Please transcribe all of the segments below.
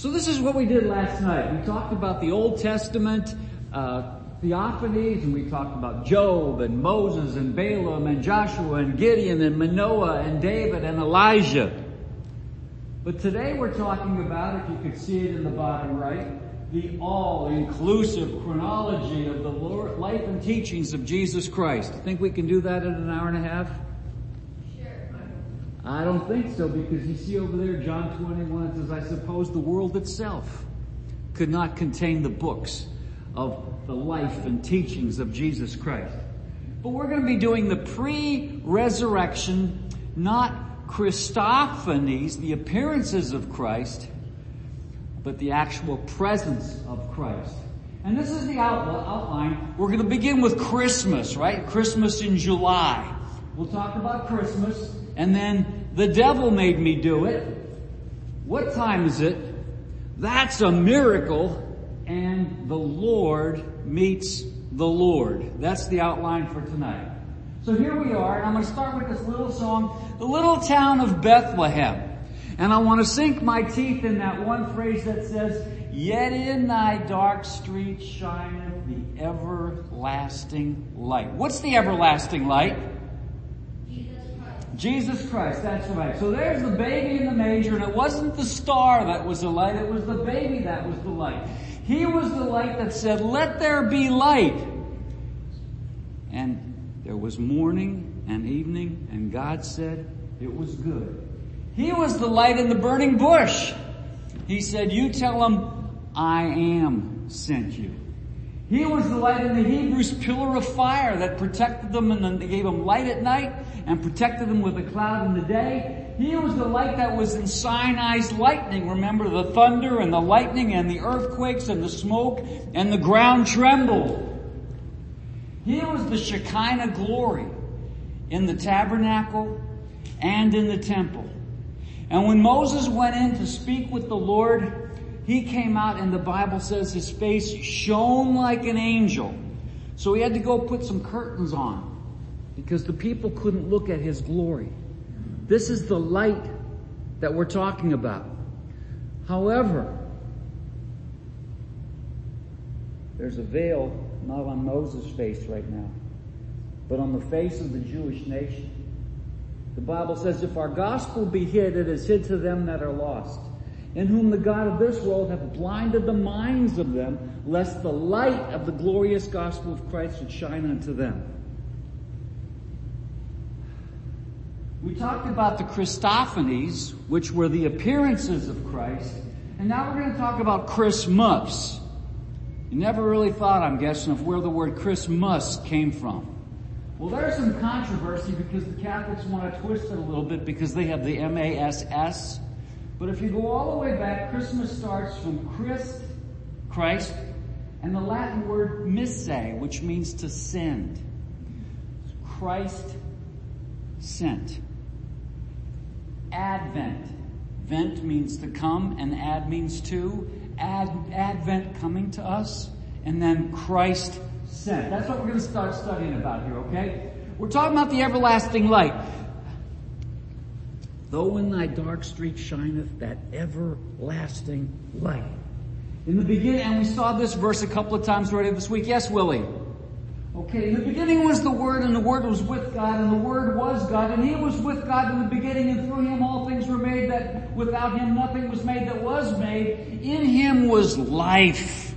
So this is what we did last night. We talked about the Old Testament uh, theophanies, and we talked about Job and Moses and Balaam and Joshua and Gideon and Manoah and David and Elijah. But today we're talking about, if you could see it in the bottom right, the all-inclusive chronology of the life and teachings of Jesus Christ. Think we can do that in an hour and a half? I don't think so because you see over there John 21 it says, I suppose the world itself could not contain the books of the life and teachings of Jesus Christ. But we're going to be doing the pre-resurrection, not Christophanies, the appearances of Christ, but the actual presence of Christ. And this is the outline. We're going to begin with Christmas, right? Christmas in July. We'll talk about Christmas and then the devil made me do it. What time is it? That's a miracle and the Lord meets the Lord. That's the outline for tonight. So here we are, and I'm going to start with this little song, The Little Town of Bethlehem. And I want to sink my teeth in that one phrase that says, Yet in thy dark street shineth the everlasting light. What's the everlasting light? Jesus Christ, that's right. So there's the baby in the manger, and it wasn't the star that was the light, it was the baby that was the light. He was the light that said, let there be light. And there was morning and evening, and God said it was good. He was the light in the burning bush. He said, you tell them, I am sent you. He was the light in the Hebrews pillar of fire that protected them and gave them light at night and protected them with a cloud in the day. He was the light that was in Sinai's lightning. Remember the thunder and the lightning and the earthquakes and the smoke and the ground trembled. He was the Shekinah glory in the tabernacle and in the temple. And when Moses went in to speak with the Lord, he came out and the Bible says his face shone like an angel. So he had to go put some curtains on because the people couldn't look at his glory. This is the light that we're talking about. However, there's a veil not on Moses' face right now, but on the face of the Jewish nation. The Bible says, if our gospel be hid, it is hid to them that are lost in whom the God of this world hath blinded the minds of them, lest the light of the glorious gospel of Christ should shine unto them. We talked about the Christophanies, which were the appearances of Christ, and now we're going to talk about Christmas. You never really thought, I'm guessing, of where the word Christmas came from. Well, there's some controversy because the Catholics want to twist it a little bit because they have the M-A-S-S but if you go all the way back, Christmas starts from Christ, Christ, and the Latin word misse, which means to send. Christ sent. Advent. Vent means to come and ad means to. Ad, advent coming to us and then Christ sent. That's what we're going to start studying about here, okay? We're talking about the everlasting light. Though in thy dark street shineth that everlasting light. In the beginning, and we saw this verse a couple of times already this week. Yes, Willie? Okay, in the beginning was the Word, and the Word was with God, and the Word was God, and He was with God in the beginning, and through Him all things were made, that without Him nothing was made that was made. In Him was life.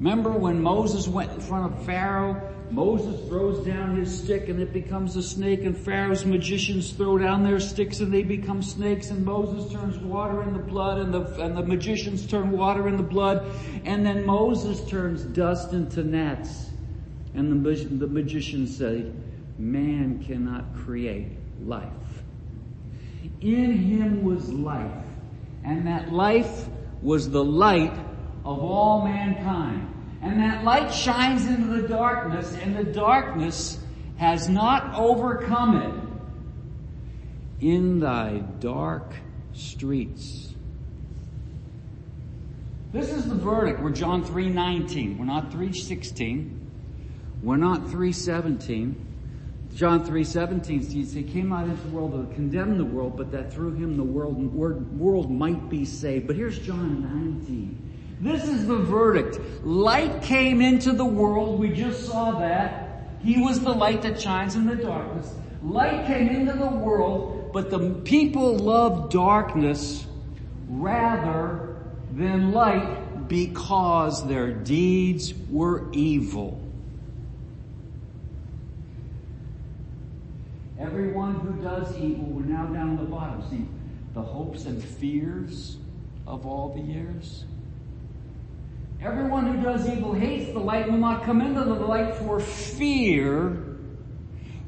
Remember when Moses went in front of Pharaoh Moses throws down his stick and it becomes a snake and Pharaoh's magicians throw down their sticks and they become snakes and Moses turns water into blood and the, and the magicians turn water into blood and then Moses turns dust into gnats and the, the magicians say, man cannot create life. In him was life and that life was the light of all mankind. And that light shines into the darkness and the darkness has not overcome it. In thy dark streets. This is the verdict. We're John 3.19. We're not 3.16. We're not 3.17. John 3, 17, he came out into the world to condemn the world, but that through him the world, world might be saved. But here's John 19. This is the verdict. Light came into the world. We just saw that. He was the light that shines in the darkness. Light came into the world, but the people loved darkness rather than light because their deeds were evil. Everyone who does evil, we're now down at the bottom. See, the hopes and fears of all the years. Everyone who does evil hates the light will not come into the light for fear,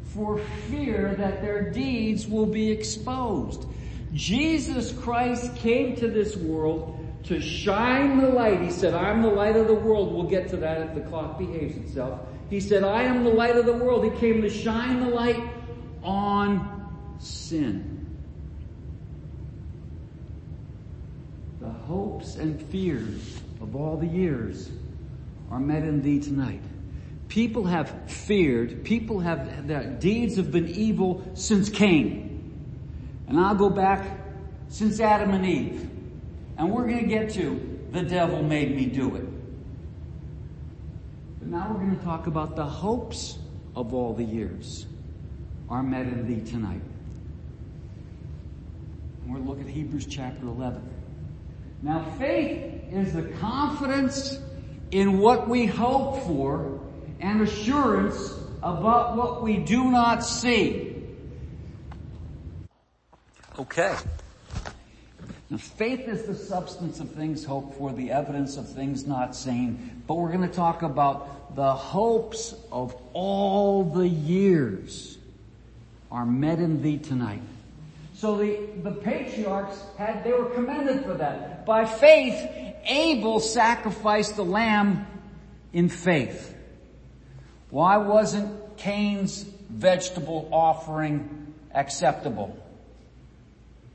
for fear that their deeds will be exposed. Jesus Christ came to this world to shine the light. He said, I'm the light of the world. We'll get to that if the clock behaves itself. He said, I am the light of the world. He came to shine the light on sin. The hopes and fears of all the years are met in thee tonight. People have feared, people have, their deeds have been evil since Cain. And I'll go back since Adam and Eve. And we're going to get to the devil made me do it. But now we're going to talk about the hopes of all the years are met in thee tonight. And we're looking at Hebrews chapter 11. Now faith is the confidence in what we hope for and assurance about what we do not see. Okay. Now faith is the substance of things hoped for, the evidence of things not seen. But we're going to talk about the hopes of all the years are met in thee tonight. So the, the patriarchs had, they were commended for that. By faith, Abel sacrificed the lamb in faith. Why wasn't Cain's vegetable offering acceptable?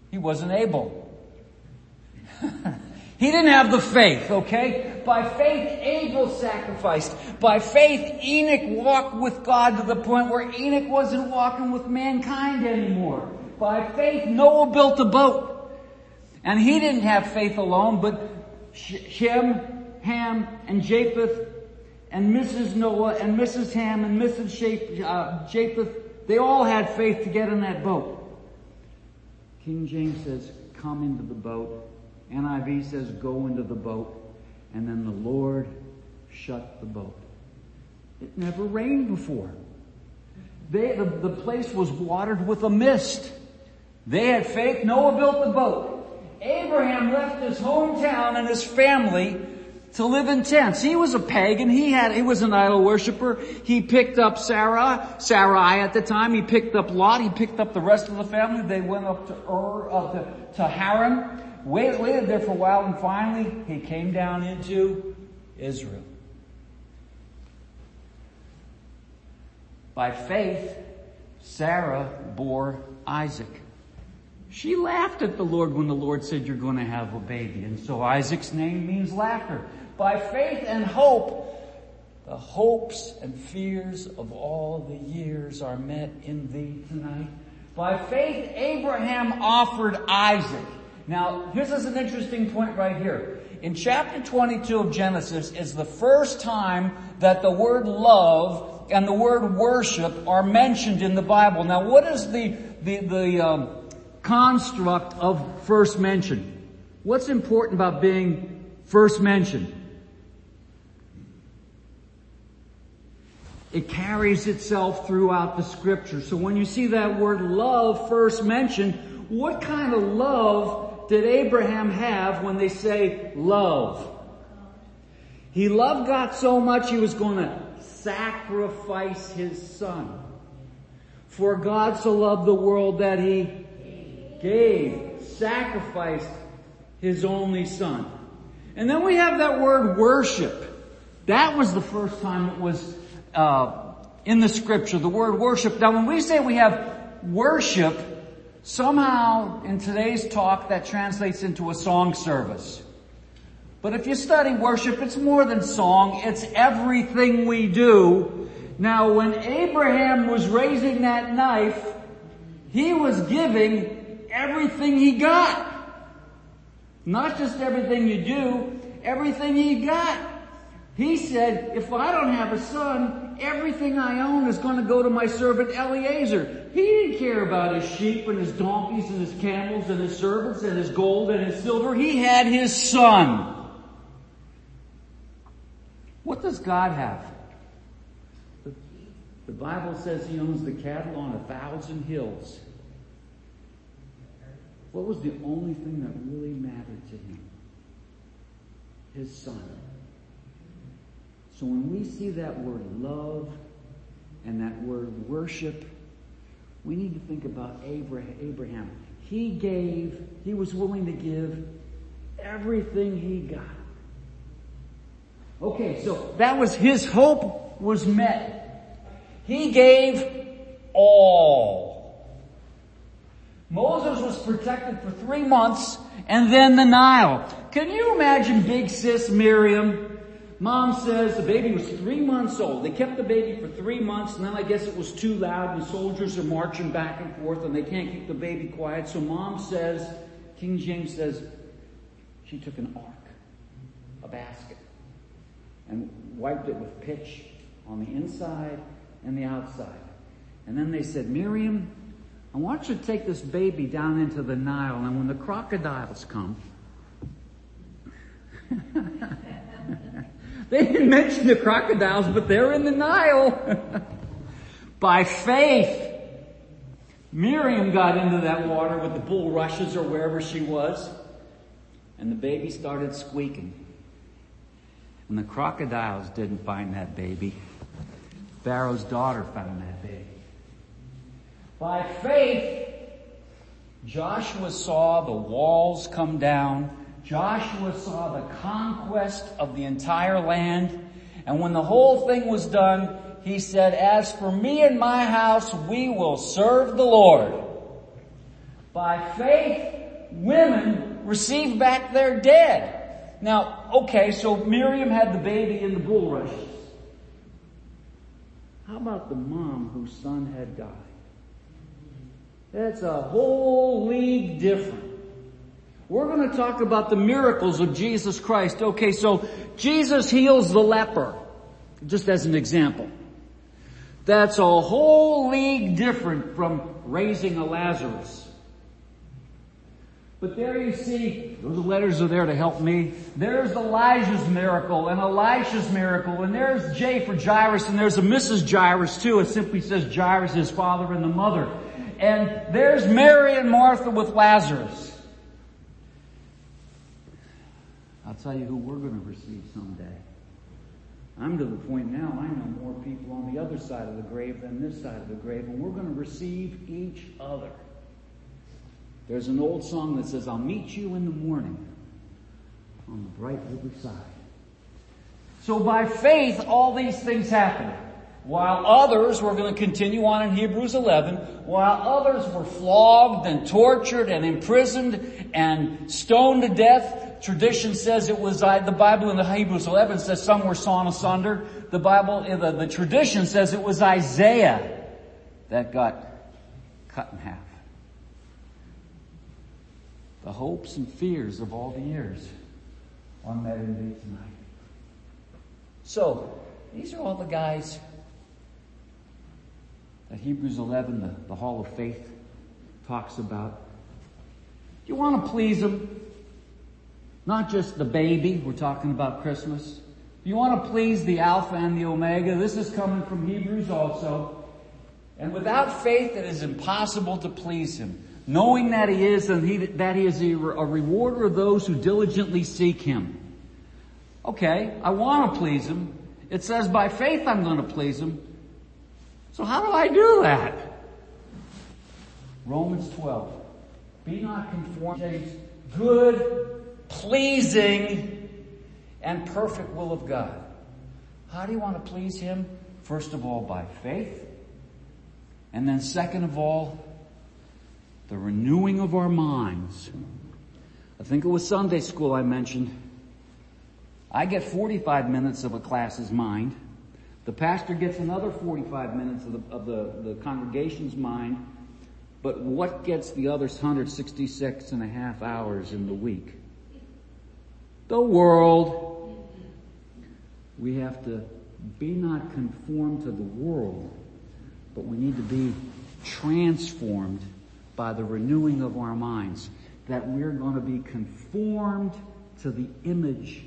He wasn't able. he didn't have the faith, okay? By faith, Abel sacrificed. By faith, Enoch walked with God to the point where Enoch wasn't walking with mankind anymore. By faith, Noah built a boat. And he didn't have faith alone, but Shem, Ham, and Japheth, and Mrs. Noah, and Mrs. Ham, and Mrs. Uh, Japheth, they all had faith to get in that boat. King James says, come into the boat. NIV says, go into the boat. And then the Lord shut the boat. It never rained before. They, the, the place was watered with a mist. They had faith. Noah built the boat. Abraham left his hometown and his family to live in tents. He was a pagan. He had, he was an idol worshiper. He picked up Sarah, Sarai at the time. He picked up Lot. He picked up the rest of the family. They went up to Ur, uh, to, to Haran. Waited, waited there for a while and finally he came down into Israel. By faith, Sarah bore Isaac. She laughed at the Lord when the Lord said you're going to have a baby. And so Isaac's name means laughter. By faith and hope, the hopes and fears of all the years are met in thee tonight. By faith, Abraham offered Isaac. Now, here's an interesting point right here. In chapter 22 of Genesis is the first time that the word love and the word worship are mentioned in the Bible. Now, what is the, the, the, um, construct of first mention. What's important about being first mentioned? It carries itself throughout the scripture. So when you see that word love first mentioned, what kind of love did Abraham have when they say love? He loved God so much he was going to sacrifice his son. For God so loved the world that he gave, sacrificed his only son. And then we have that word worship. That was the first time it was uh, in the scripture, the word worship. Now when we say we have worship, somehow in today's talk that translates into a song service. But if you study worship, it's more than song, it's everything we do Now when Abraham was raising that knife, he was giving everything he got. Not just everything you do, everything he got. He said, if I don't have a son, everything I own is going to go to my servant Eliezer. He didn't care about his sheep and his donkeys and his camels and his servants and his gold and his silver. He had his son. What does God have? The Bible says he owns the cattle on a thousand hills. What was the only thing that really mattered to him? His son. So when we see that word love and that word worship, we need to think about Abraham. He gave, he was willing to give everything he got. Okay, so that was his hope was met. He gave all. Moses was protected for three months and then the Nile. Can you imagine big sis Miriam Mom says the baby was three months old. They kept the baby for three months and then I guess it was too loud and soldiers are marching back and forth and they can't keep the baby quiet. So mom says, King James says, she took an ark, a basket, and wiped it with pitch on the inside and the outside. And then they said, Miriam, I want you to take this baby down into the Nile and when the crocodiles come, They didn't mention the crocodiles, but they're in the Nile. By faith, Miriam got into that water with the bulrushes or wherever she was, and the baby started squeaking. And the crocodiles didn't find that baby. Pharaoh's daughter found that baby. By faith, Joshua saw the walls come down Joshua saw the conquest of the entire land. And when the whole thing was done, he said, as for me and my house, we will serve the Lord. By faith, women received back their dead. Now, okay, so Miriam had the baby in the bulrushes. How about the mom whose son had died? That's a whole league different. We're going to talk about the miracles of Jesus Christ. Okay, so Jesus heals the leper, just as an example. That's a whole league different from raising a Lazarus. But there you see, those letters are there to help me. There's Elijah's miracle and Elisha's miracle and there's J for Jairus and there's a Mrs. Jairus too. It simply says Jairus, his father and the mother. And there's Mary and Martha with Lazarus. I'll tell you who we're going to receive someday. I'm to the point now, I know more people on the other side of the grave than this side of the grave, and we're going to receive each other. There's an old song that says, I'll meet you in the morning on the bright river side. So by faith, all these things happen. While others, we're going to continue on in Hebrews 11, while others were flogged and tortured and imprisoned and stoned to death, tradition says it was, uh, the Bible in the Hebrews 11 says some were sawn asunder. The Bible, uh, the, the tradition says it was Isaiah that got cut in half. The hopes and fears of all the years on that in tonight. So, these are all the guys that Hebrews 11, the, the Hall of Faith, talks about. You want to please Him? Not just the baby, we're talking about Christmas. Do you want to please the Alpha and the Omega? This is coming from Hebrews also. And without faith, it is impossible to please Him. Knowing that He is and he, that He is a, a rewarder of those who diligently seek Him. Okay, I want to please Him. It says by faith I'm going to please Him. So how do I do that? Romans 12. Be not conformed to good, pleasing, and perfect will of God. How do you want to please Him? First of all, by faith. And then second of all, the renewing of our minds. I think it was Sunday school I mentioned. I get 45 minutes of a class's mind. The pastor gets another 45 minutes of the, of the, the congregation's mind, but what gets the other 166 and a half hours in the week? The world. We have to be not conformed to the world, but we need to be transformed by the renewing of our minds, that we're going to be conformed to the image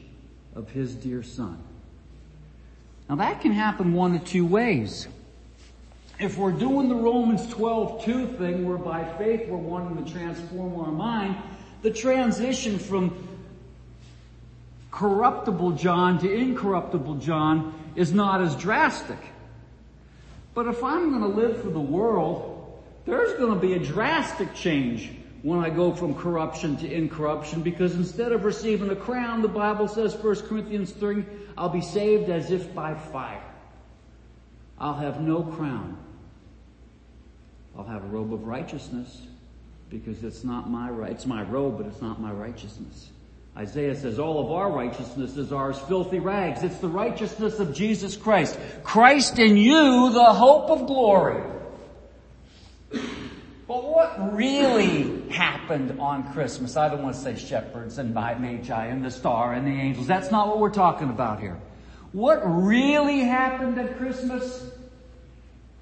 of His dear Son. Now that can happen one of two ways. If we're doing the Romans 12, 2 thing, where by faith we're wanting to transform our mind, the transition from corruptible John to incorruptible John is not as drastic. But if I'm going to live for the world, there's going to be a drastic change when I go from corruption to incorruption because instead of receiving a crown, the Bible says, 1 Corinthians 3, I'll be saved as if by fire. I'll have no crown. I'll have a robe of righteousness because it's not my right. It's my robe, but it's not my righteousness. Isaiah says all of our righteousness is ours filthy rags. It's the righteousness of Jesus Christ. Christ in you, the hope of glory. But what really happened on Christmas? I don't want to say shepherds and magi and the star and the angels. That's not what we're talking about here. What really happened at Christmas?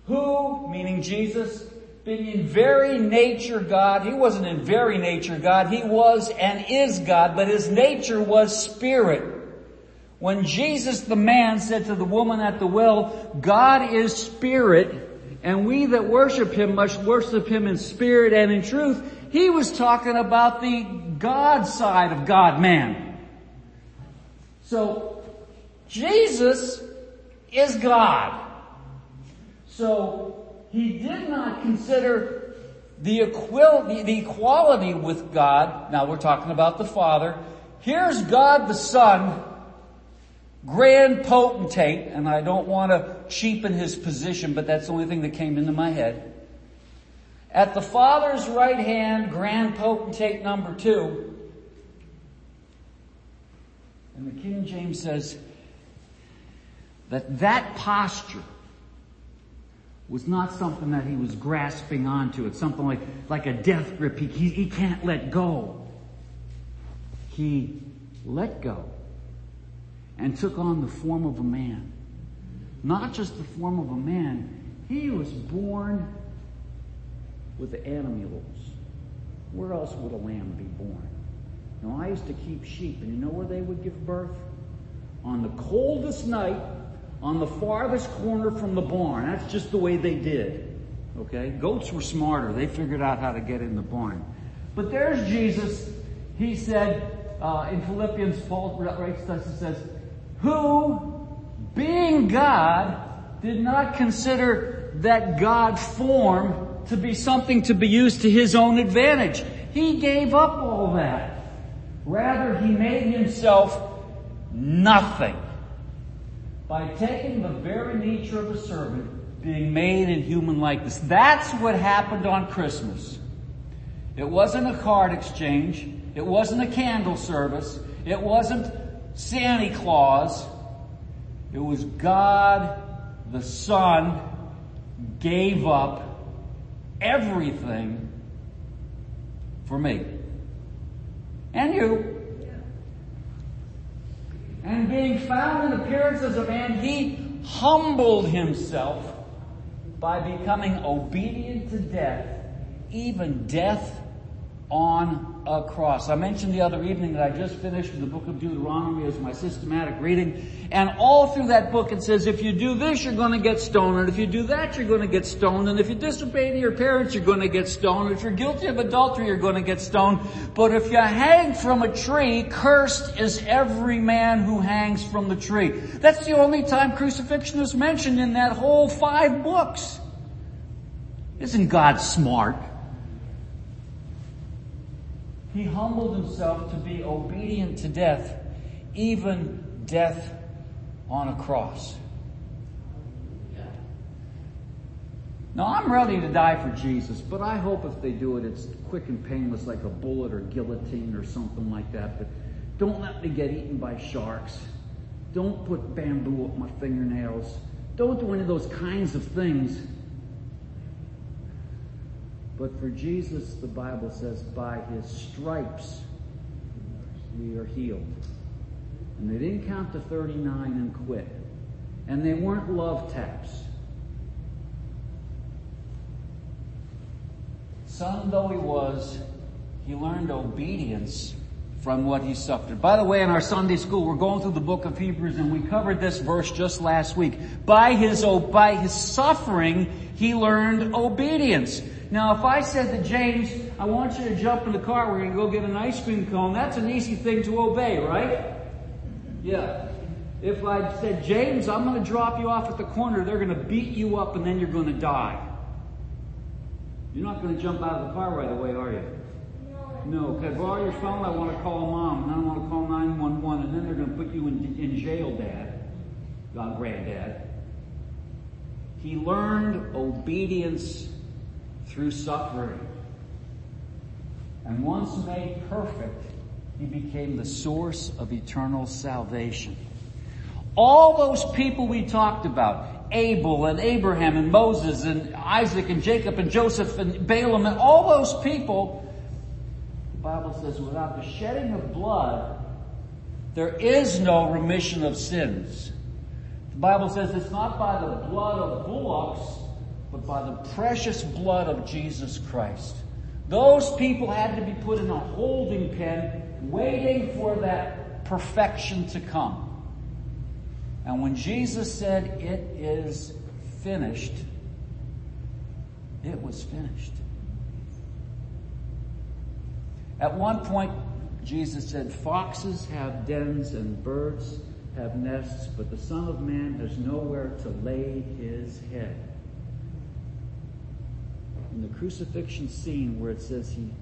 Who, meaning Jesus, being in very nature God, he wasn't in very nature God, he was and is God, but his nature was spirit. When Jesus the man said to the woman at the well, God is spirit, and we that worship Him must worship Him in spirit and in truth. He was talking about the God side of God-man. So, Jesus is God. So, He did not consider the, equal, the equality with God. Now we're talking about the Father. Here's God the Son grand potentate, and I don't want to cheapen his position, but that's the only thing that came into my head. At the Father's right hand, grand potentate number two, and the King James says that that posture was not something that he was grasping onto. It's something like, like a death grip. He, he, he can't let go. He let go and took on the form of a man. Not just the form of a man, he was born with the animals. Where else would a lamb be born? Now I used to keep sheep, and you know where they would give birth? On the coldest night, on the farthest corner from the barn. That's just the way they did. Okay? Goats were smarter. They figured out how to get in the barn. But there's Jesus. He said, uh, in Philippians, Paul writes us, he says, who, being God, did not consider that God form to be something to be used to his own advantage. He gave up all that. Rather, he made himself nothing by taking the very nature of a servant, being made in human likeness. That's what happened on Christmas. It wasn't a card exchange. It wasn't a candle service. It wasn't Santa Claus. It was God the Son gave up everything for me. And you. And being found in appearance as a man, he humbled himself by becoming obedient to death, even death on a cross. I mentioned the other evening that I just finished the book of Deuteronomy as my systematic reading. And all through that book it says, if you do this, you're going to get stoned. And if you do that, you're going to get stoned. And if you disobey to your parents, you're going to get stoned. If you're guilty of adultery, you're going to get stoned. But if you hang from a tree, cursed is every man who hangs from the tree. That's the only time crucifixion is mentioned in that whole five books. Isn't God smart? He humbled himself to be obedient to death, even death on a cross. Now I'm ready to die for Jesus, but I hope if they do it, it's quick and painless like a bullet or guillotine or something like that. But don't let me get eaten by sharks. Don't put bamboo up my fingernails. Don't do any of those kinds of things. But for Jesus, the Bible says, by his stripes we are healed. And they didn't count to 39 and quit. And they weren't love taps. Son though he was, he learned obedience from what he suffered. By the way, in our Sunday school, we're going through the book of Hebrews and we covered this verse just last week. By his, by his suffering, he learned obedience. Now, if I said to James, I want you to jump in the car, we're going to go get an ice cream cone, that's an easy thing to obey, right? Yeah. If I said, James, I'm going to drop you off at the corner, they're going to beat you up and then you're going to die. You're not going to jump out of the car right away, are you? No. Can I borrow your phone? I want to call mom, and I want to call 911, and then they're going to put you in, in jail, Dad. God, Granddad. He learned obedience through suffering. And once made perfect, he became the source of eternal salvation. All those people we talked about, Abel and Abraham and Moses and Isaac and Jacob and Joseph and Balaam and all those people, the Bible says without the shedding of blood, there is no remission of sins. The Bible says it's not by the blood of bullocks, but by the precious blood of Jesus Christ. Those people had to be put in a holding pen waiting for that perfection to come. And when Jesus said, it is finished, it was finished. At one point, Jesus said, foxes have dens and birds have nests, but the Son of Man has nowhere to lay his head. In the crucifixion scene where it says he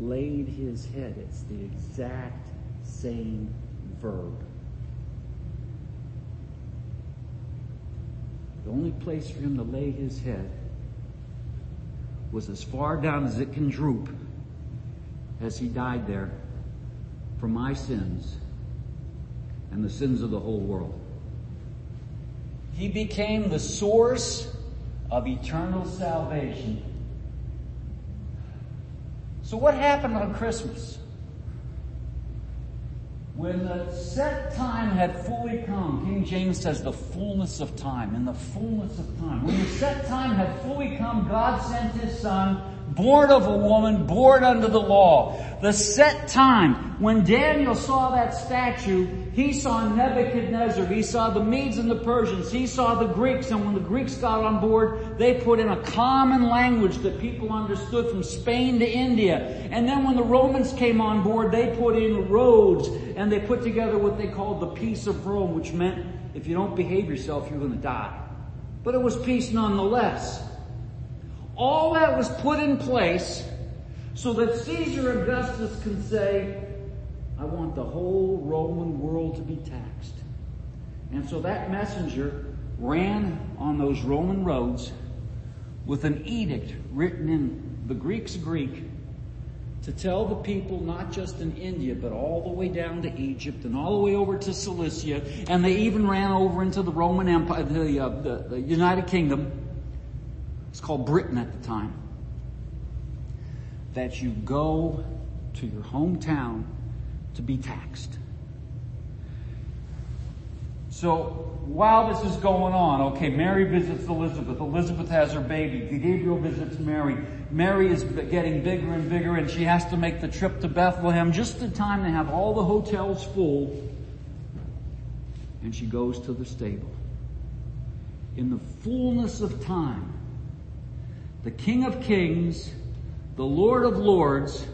laid his head, it's the exact same verb. The only place for him to lay his head was as far down as it can droop as he died there for my sins and the sins of the whole world. He became the source of eternal salvation. So what happened on Christmas? When the set time had fully come, King James says the fullness of time, in the fullness of time. When the set time had fully come, God sent His Son, born of a woman, born under the law. The set time, when Daniel saw that statue, he saw Nebuchadnezzar, he saw the Medes and the Persians, he saw the Greeks, and when the Greeks got on board, they put in a common language that people understood from Spain to India. And then when the Romans came on board, they put in roads, and they put together what they called the Peace of Rome, which meant if you don't behave yourself, you're gonna die. But it was peace nonetheless. All that was put in place so that Caesar Augustus can say, I want the whole Roman world to be taxed. And so that messenger ran on those Roman roads with an edict written in the Greek's Greek to tell the people not just in India, but all the way down to Egypt and all the way over to Cilicia, and they even ran over into the Roman Empire, the, uh, the, the United Kingdom. It's called Britain at the time. That you go to your hometown to be taxed. So while this is going on, okay, Mary visits Elizabeth. Elizabeth has her baby. Gabriel visits Mary. Mary is getting bigger and bigger and she has to make the trip to Bethlehem just in time to have all the hotels full. And she goes to the stable. In the fullness of time, the King of Kings, the Lord of Lords,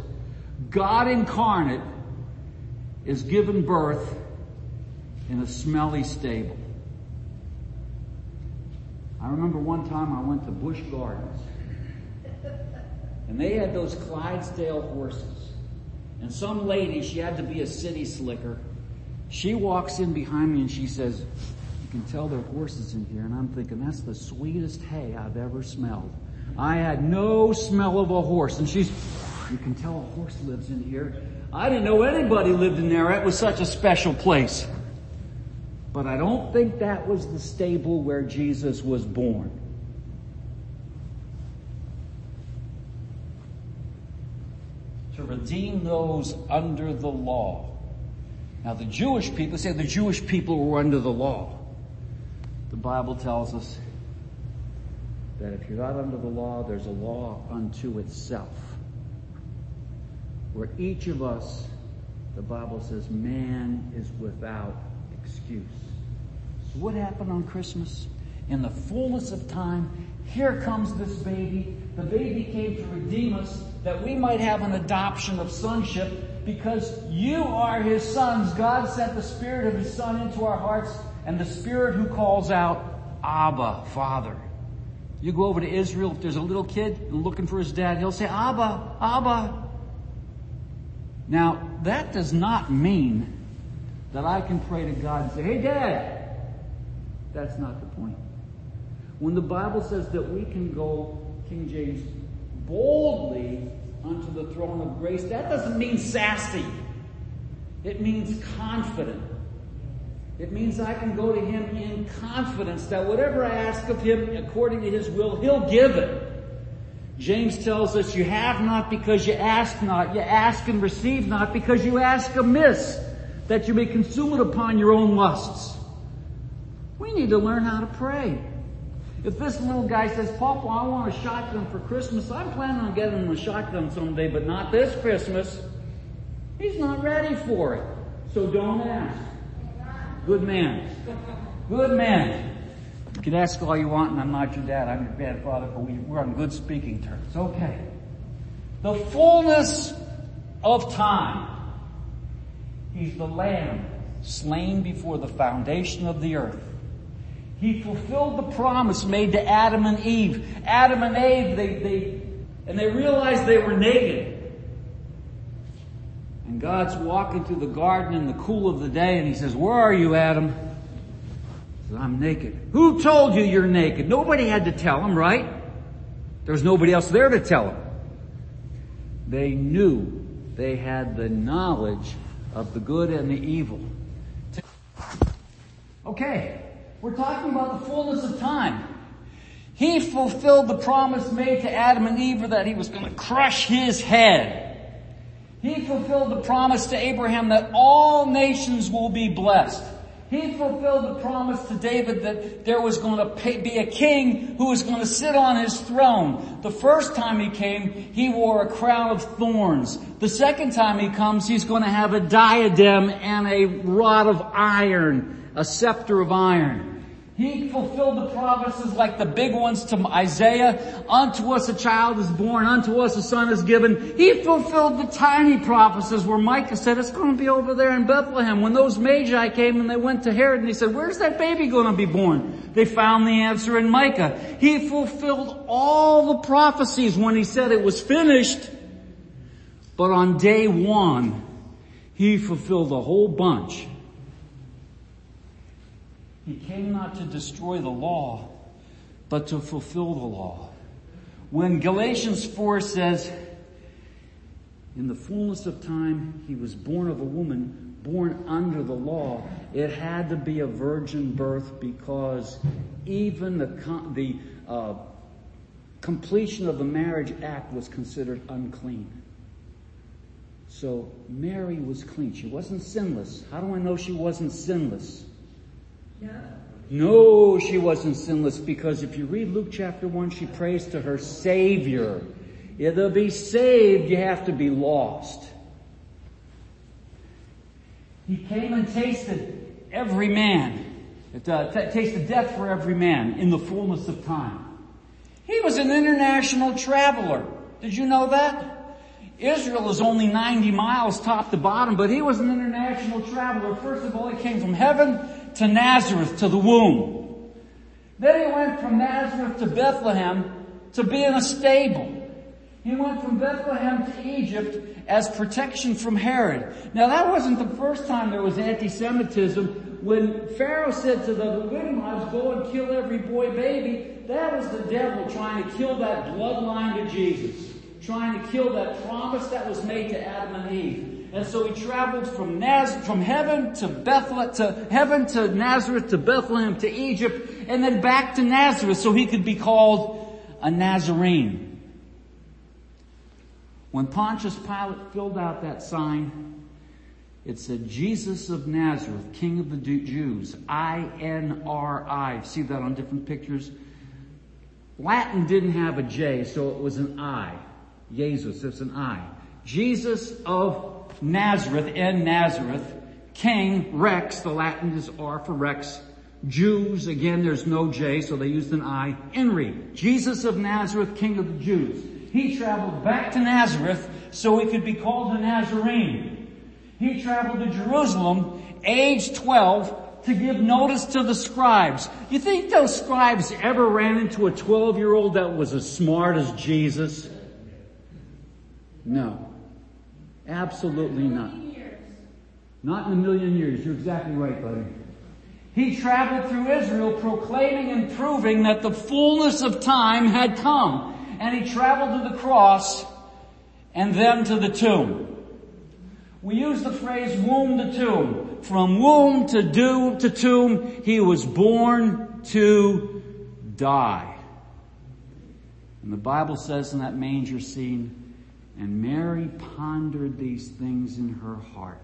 God incarnate is given birth in a smelly stable. I remember one time I went to Busch Gardens and they had those Clydesdale horses. And some lady, she had to be a city slicker. She walks in behind me and she says, you can tell there are horses in here. And I'm thinking, that's the sweetest hay I've ever smelled. I had no smell of a horse. And she's, you can tell a horse lives in here. I didn't know anybody lived in there. It was such a special place. But I don't think that was the stable where Jesus was born. To redeem those under the law. Now the Jewish people, say the Jewish people were under the law. The Bible tells us that if you're not under the law, there's a law unto itself. Where each of us, the Bible says, man is without excuse. So what happened on Christmas? In the fullness of time, here comes this baby. The baby came to redeem us that we might have an adoption of sonship because you are his sons. God sent the spirit of his son into our hearts and the spirit who calls out, Abba, Father. You go over to Israel, if there's a little kid looking for his dad, he'll say, Abba, Abba. Now, that does not mean that I can pray to God and say, hey dad. That's not the point. When the Bible says that we can go, King James, boldly unto the throne of grace, that doesn't mean sassy. It means confident. It means I can go to Him in confidence that whatever I ask of Him according to His will, He'll give it. James tells us you have not because you ask not, you ask and receive not because you ask amiss, that you may consume it upon your own lusts. We need to learn how to pray. If this little guy says, Papa, I want a shotgun for Christmas, I'm planning on getting him a shotgun someday, but not this Christmas. He's not ready for it. So don't ask. Good man. Good man. You can ask all you want and I'm not your dad, I'm your bad father, but we, we're on good speaking terms. Okay. The fullness of time. He's the lamb slain before the foundation of the earth. He fulfilled the promise made to Adam and Eve. Adam and Eve, they, they, and they realized they were naked. And God's walking through the garden in the cool of the day and he says, where are you, Adam? He says, I'm naked. Who told you you're naked? Nobody had to tell him, right? There was nobody else there to tell him. They knew they had the knowledge of the good and the evil. Okay, we're talking about the fullness of time. He fulfilled the promise made to Adam and Eve that he was going to crush his head. He fulfilled the promise to Abraham that all nations will be blessed. He fulfilled the promise to David that there was going to be a king who was going to sit on his throne. The first time he came, he wore a crown of thorns. The second time he comes, he's going to have a diadem and a rod of iron, a scepter of iron. He fulfilled the promises like the big ones to Isaiah. Unto us a child is born, unto us a son is given. He fulfilled the tiny prophecies where Micah said it's going to be over there in Bethlehem. When those magi came and they went to Herod and he said, where's that baby going to be born? They found the answer in Micah. He fulfilled all the prophecies when he said it was finished. But on day one, he fulfilled a whole bunch he came not to destroy the law, but to fulfill the law. When Galatians 4 says, in the fullness of time, he was born of a woman, born under the law. It had to be a virgin birth because even the, the uh, completion of the marriage act was considered unclean. So Mary was clean. She wasn't sinless. How do I know she wasn't sinless? No, she wasn't sinless because if you read Luke chapter 1, she prays to her Savior. Yeah, to be saved, you have to be lost. He came and tasted every man. It uh, t- tasted death for every man in the fullness of time. He was an international traveler. Did you know that? Israel is only 90 miles top to bottom, but he was an international traveler. First of all, he came from heaven to Nazareth, to the womb. Then he went from Nazareth to Bethlehem to be in a stable. He went from Bethlehem to Egypt as protection from Herod. Now that wasn't the first time there was anti-Semitism. When Pharaoh said to the midwives, go and kill every boy baby, that was the devil trying to kill that bloodline to Jesus trying to kill that promise that was made to Adam and Eve. And so he traveled from Naz- from heaven to Bethlehem, to heaven to Nazareth to Bethlehem to Egypt, and then back to Nazareth so he could be called a Nazarene. When Pontius Pilate filled out that sign, it said, Jesus of Nazareth, King of the Jews, I-N-R-I. See that on different pictures? Latin didn't have a J, so it was an I. Jesus, it's an I. Jesus of Nazareth, N Nazareth, King, Rex, the Latin is R for Rex. Jews, again there's no J, so they used an I. INRI, Jesus of Nazareth, King of the Jews. He traveled back to Nazareth so he could be called a Nazarene. He traveled to Jerusalem, age 12, to give notice to the scribes. You think those scribes ever ran into a 12 year old that was as smart as Jesus? No. Absolutely not. Not in a million years. You're exactly right, buddy. He traveled through Israel proclaiming and proving that the fullness of time had come. And he traveled to the cross and then to the tomb. We use the phrase womb to tomb. From womb to do to tomb, he was born to die. And the Bible says in that manger scene, and Mary pondered these things in her heart.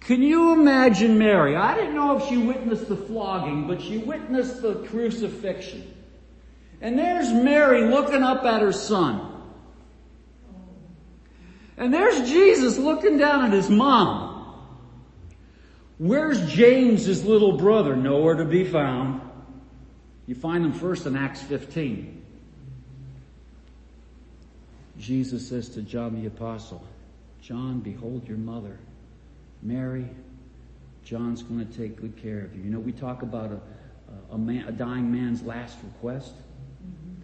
Can you imagine Mary? I didn't know if she witnessed the flogging, but she witnessed the crucifixion. And there's Mary looking up at her son. And there's Jesus looking down at his mom. Where's James, his little brother? Nowhere to be found. You find him first in Acts 15. Jesus says to John the apostle, John, behold your mother. Mary, John's going to take good care of you. You know, we talk about a, a, man, a dying man's last request.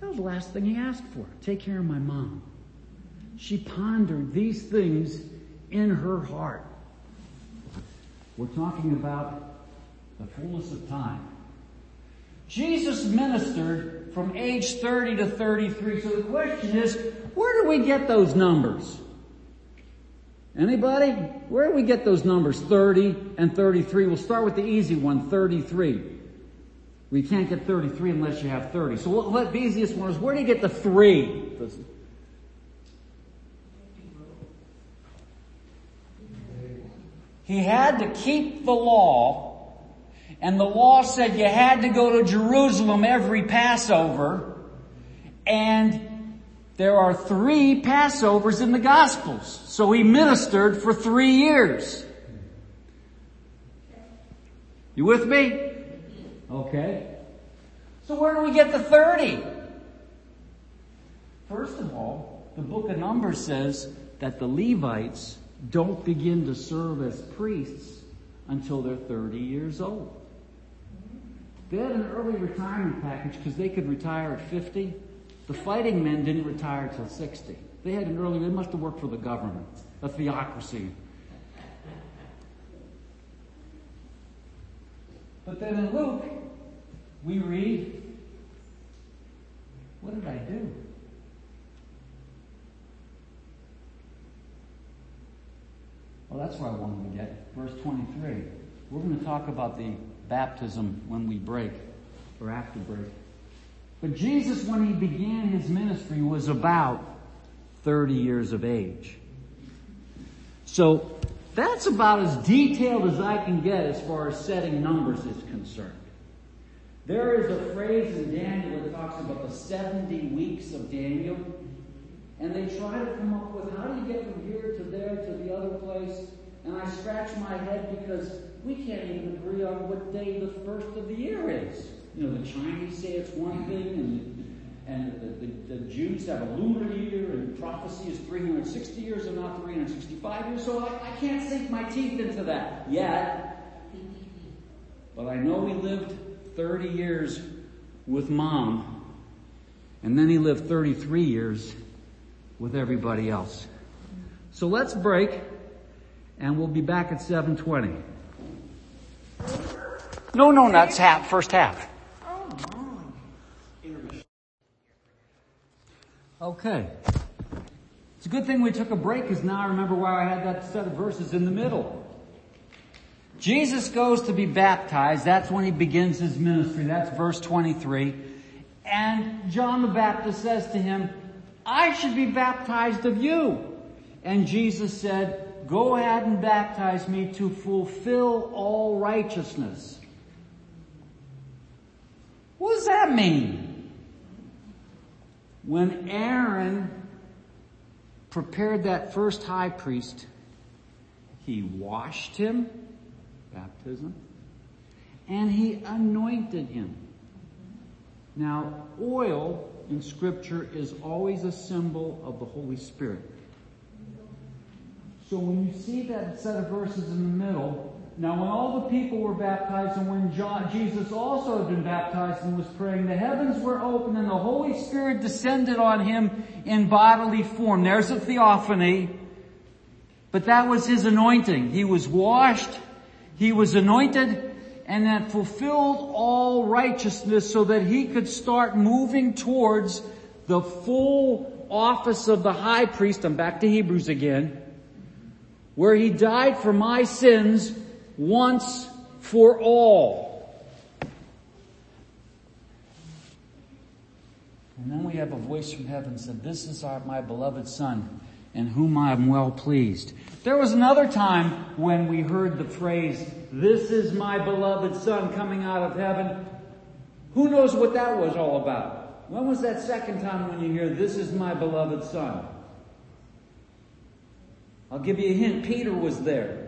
That was the last thing he asked for. Take care of my mom she pondered these things in her heart. We're talking about the fullness of time. Jesus ministered from age 30 to 33. So the question is, where do we get those numbers? Anybody? Where do we get those numbers? 30 and 33. We'll start with the easy one, 33. We can't get 33 unless you have 30. So what, the easiest one is, where do you get the three? He had to keep the law, and the law said you had to go to Jerusalem every Passover, and there are three Passovers in the Gospels. So he ministered for three years. You with me? Okay. So where do we get the 30? First of all, the book of Numbers says that the Levites don't begin to serve as priests until they're 30 years old. They had an early retirement package because they could retire at 50. The fighting men didn't retire till 60. They had an early, they must have worked for the government, a theocracy. But then in Luke, we read, what did I do? Well, that's where I wanted to get. Verse 23. We're going to talk about the baptism when we break, or after break. But Jesus, when he began his ministry, was about 30 years of age. So that's about as detailed as I can get as far as setting numbers is concerned. There is a phrase in Daniel that talks about the 70 weeks of Daniel. And they try to come up with how do you get from here to there to the other place? And I scratch my head because we can't even agree on what day the first of the year is. You know, the Chinese say it's one thing, and, and the, the, the Jews have a lunar year, and prophecy is 360 years and not 365 years. So I, I can't sink my teeth into that yet. But I know he lived 30 years with mom, and then he lived 33 years with everybody else. So let's break and we'll be back at 720. No, no, that's half, first half. Okay. It's a good thing we took a break because now I remember why I had that set of verses in the middle. Jesus goes to be baptized. That's when he begins his ministry. That's verse 23. And John the Baptist says to him, I should be baptized of you. And Jesus said, go ahead and baptize me to fulfill all righteousness. What does that mean? When Aaron prepared that first high priest, he washed him, baptism, and he anointed him. Now, oil in scripture is always a symbol of the Holy Spirit. So when you see that set of verses in the middle, now when all the people were baptized and when John, Jesus also had been baptized and was praying, the heavens were open and the Holy Spirit descended on him in bodily form. There's a theophany. But that was his anointing. He was washed, he was anointed, and that fulfilled all righteousness so that he could start moving towards the full office of the high priest. I'm back to Hebrews again. Where he died for my sins once for all. And then we have a voice from heaven said, this is our, my beloved son in whom I am well pleased. There was another time when we heard the phrase, this is my beloved son coming out of heaven. Who knows what that was all about? When was that second time when you hear, this is my beloved son? I'll give you a hint. Peter was there.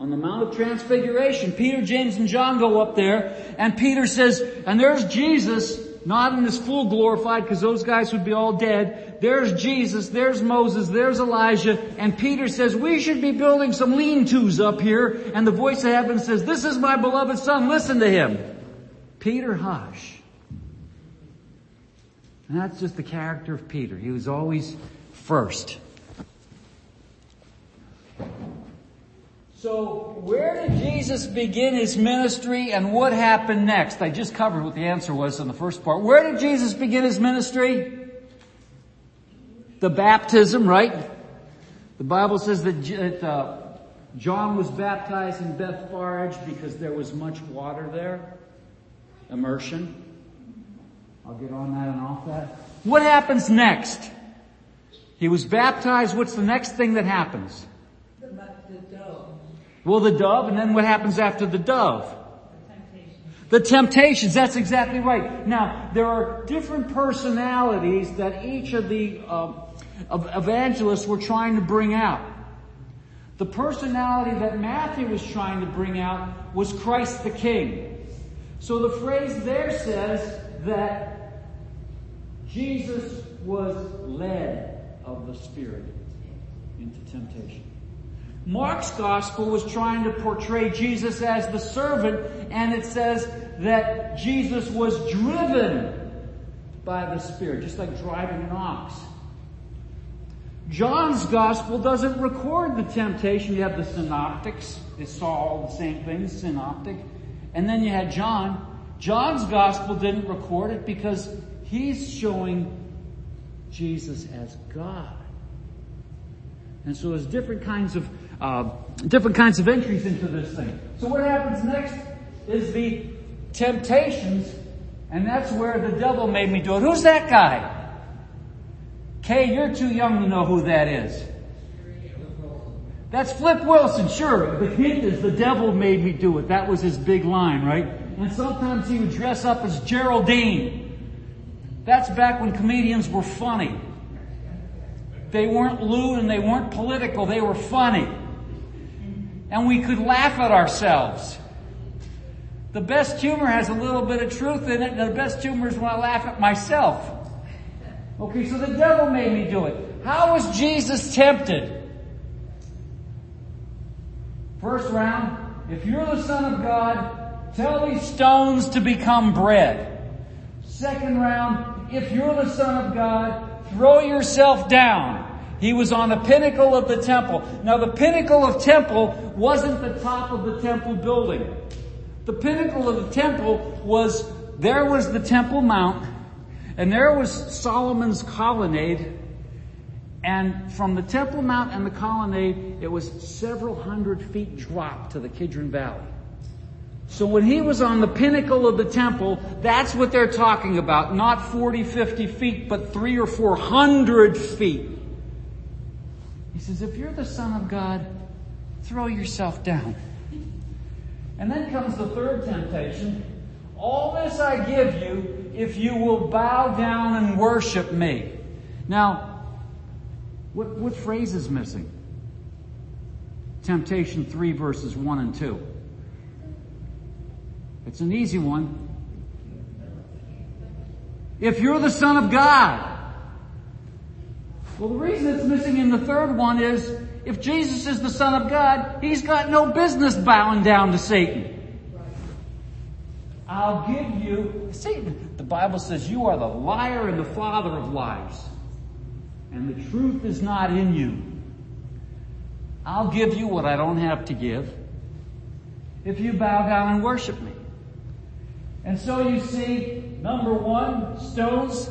On the Mount of Transfiguration, Peter, James, and John go up there, and Peter says, and there's Jesus, not in his full glorified because those guys would be all dead. There's Jesus, there's Moses, there's Elijah, and Peter says, we should be building some lean-tos up here, and the voice of heaven says, this is my beloved son, listen to him. Peter, hush. And that's just the character of Peter. He was always first. So where did Jesus begin his ministry and what happened next? I just covered what the answer was in the first part. Where did Jesus begin his ministry? The baptism, right? The Bible says that uh, John was baptized in Bethphage because there was much water there. Immersion. I'll get on that and off that. What happens next? He was baptized. What's the next thing that happens? Well, the dove, and then what happens after the dove? The temptations, that's exactly right. Now, there are different personalities that each of the uh, evangelists were trying to bring out. The personality that Matthew was trying to bring out was Christ the King. So the phrase there says that Jesus was led of the Spirit into temptation. Mark's gospel was trying to portray Jesus as the servant and it says that Jesus was driven by the Spirit, just like driving an ox. John's gospel doesn't record the temptation. You have the synoptics. They saw all the same things, synoptic. And then you had John. John's gospel didn't record it because he's showing Jesus as God. And so there's different kinds of uh, different kinds of entries into this thing. So what happens next is the temptations, and that's where the devil made me do it. Who's that guy? Kay, you're too young to know who that is. That's Flip Wilson, sure. The hint is the devil made me do it. That was his big line, right? And sometimes he would dress up as Geraldine. That's back when comedians were funny. They weren't lewd and they weren't political, they were funny and we could laugh at ourselves. The best humor has a little bit of truth in it, and the best humor is when I laugh at myself. Okay, so the devil made me do it. How was Jesus tempted? First round, if you're the son of God, tell these stones to become bread. Second round, if you're the son of God, throw yourself down. He was on the pinnacle of the temple. Now the pinnacle of temple wasn't the top of the temple building. The pinnacle of the temple was, there was the temple mount, And there was Solomon's colonnade and from the Temple Mount and the colonnade, it was several hundred feet drop to the Kidron Valley. So when he was on the pinnacle of the temple, that's what they're talking about. Not 40, 50 feet, but three or four hundred feet. He says, if you're the son of God, throw yourself down. And then comes the third temptation. All this I give you if you will bow down and worship me. Now, what, what phrase is missing? Temptation 3 verses 1 and 2. It's an easy one. If you're the son of God. Well, the reason it's missing in the third one is if Jesus is the son of God, he's got no business bowing down to Satan. I'll give you, Satan, the Bible says you are the liar and the father of lies and the truth is not in you. I'll give you what I don't have to give if you bow down and worship me. And so you see, number one, stones,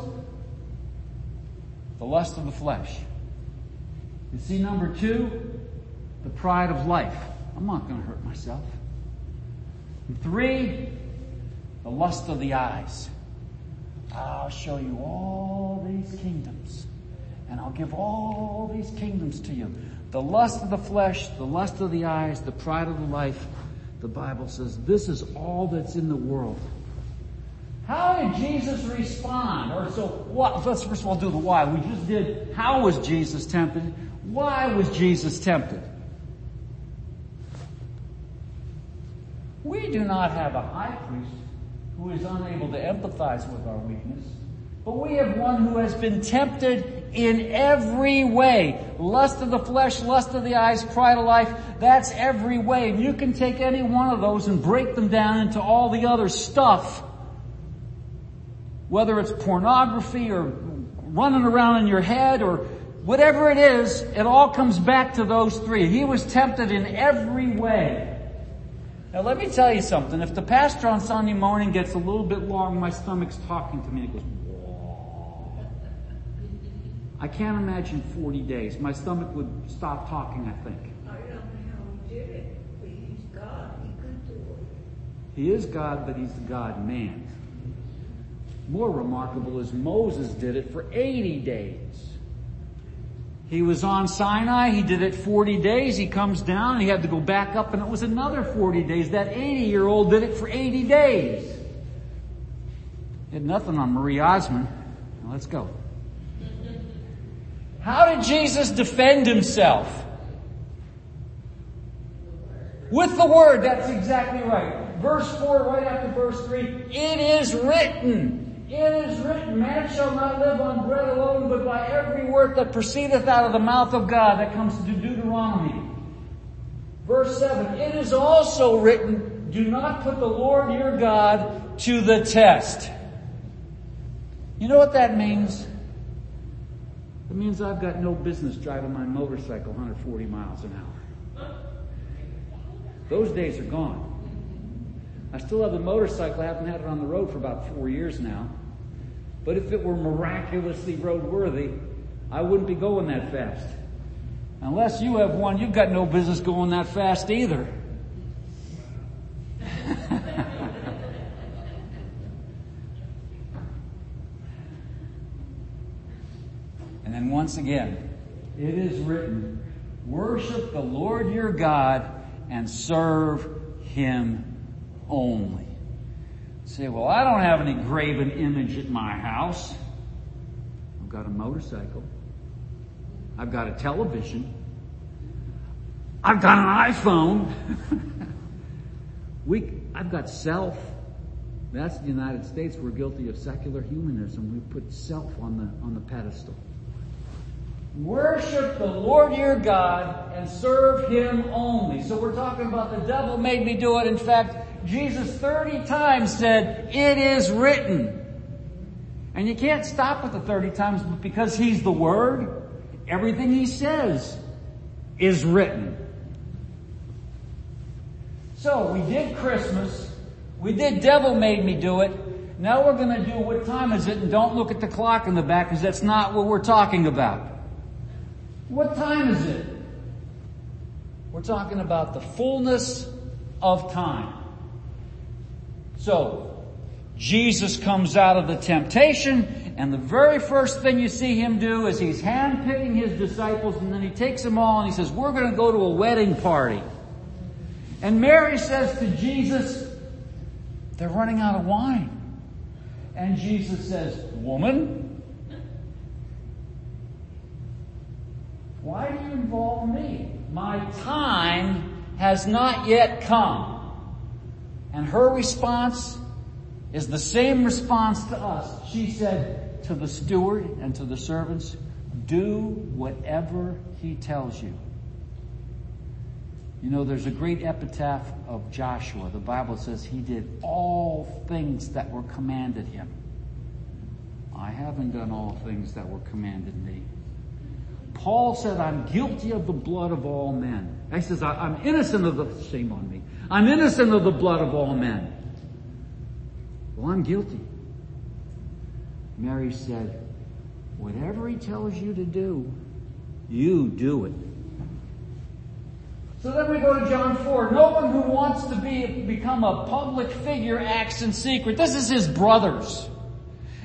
the lust of the flesh. You see, number two, the pride of life. I'm not going to hurt myself. And three, the lust of the eyes. I'll show you all these kingdoms and I'll give all these kingdoms to you. The lust of the flesh, the lust of the eyes, the pride of the life. The Bible says this is all that's in the world. How did Jesus respond? Or so what, let's first of all do the why. We just did how was Jesus tempted? Why was Jesus tempted? We do not have a high priest who is unable to empathize with our weakness, but we have one who has been tempted in every way. Lust of the flesh, lust of the eyes, pride of life, that's every way. And you can take any one of those and break them down into all the other stuff. Whether it's pornography or running around in your head or whatever it is, it all comes back to those three. He was tempted in every way. Now let me tell you something. If the pastor on Sunday morning gets a little bit long, my stomach's talking to me. It goes, I can't imagine 40 days. My stomach would stop talking, I think. I don't know how he did it, but he's God. He could do it. He is God, but he's the God man. More remarkable is Moses did it for 80 days. He was on Sinai, he did it 40 days, he comes down, he had to go back up and it was another 40 days. That 80 year old did it for 80 days. He Had nothing on Marie Osmond. Now let's go. How did Jesus defend himself? With the word, that's exactly right. Verse 4, right after verse 3, it is written. It is written, man shall not live on bread alone, but by every word that proceedeth out of the mouth of God. That comes to Deuteronomy. Verse 7, it is also written, do not put the Lord your God to the test. You know what that means? It means I've got no business driving my motorcycle 140 miles an hour. Those days are gone. I still have the motorcycle. I haven't had it on the road for about four years now. But if it were miraculously roadworthy, I wouldn't be going that fast. Unless you have one, you've got no business going that fast either. And then once again, it is written, worship the Lord your God and serve him only. Say, well, I don't have any graven image at my house. I've got a motorcycle. I've got a television. I've got an iPhone. we, I've got self. That's the United States. We're guilty of secular humanism. We put self on the, on the pedestal. Worship the Lord your God and serve Him only. So we're talking about the devil made me do it. In fact, Jesus 30 times said, it is written. And you can't stop at the 30 times because He's the Word. Everything He says is written. So we did Christmas. We did devil made me do it. Now we're going to do what time is it and don't look at the clock in the back because that's not what we're talking about. What time is it? We're talking about the fullness of time. So, Jesus comes out of the temptation and the very first thing you see him do is he's handpicking his disciples and then he takes them all and he says, we're going to go to a wedding party. And Mary says to Jesus, they're running out of wine. And Jesus says, woman, why do you involve me? My time has not yet come. And her response is the same response to us. She said to the steward and to the servants, do whatever he tells you. You know, there's a great epitaph of Joshua. The Bible says he did all things that were commanded him. I haven't done all things that were commanded me. Paul said, I'm guilty of the blood of all men. He says, I'm innocent of the, shame on me. I'm innocent of the blood of all men. Well, I'm guilty. Mary said, whatever he tells you to do, you do it. So then we go to John 4. No one who wants to be, become a public figure acts in secret. This is his brothers.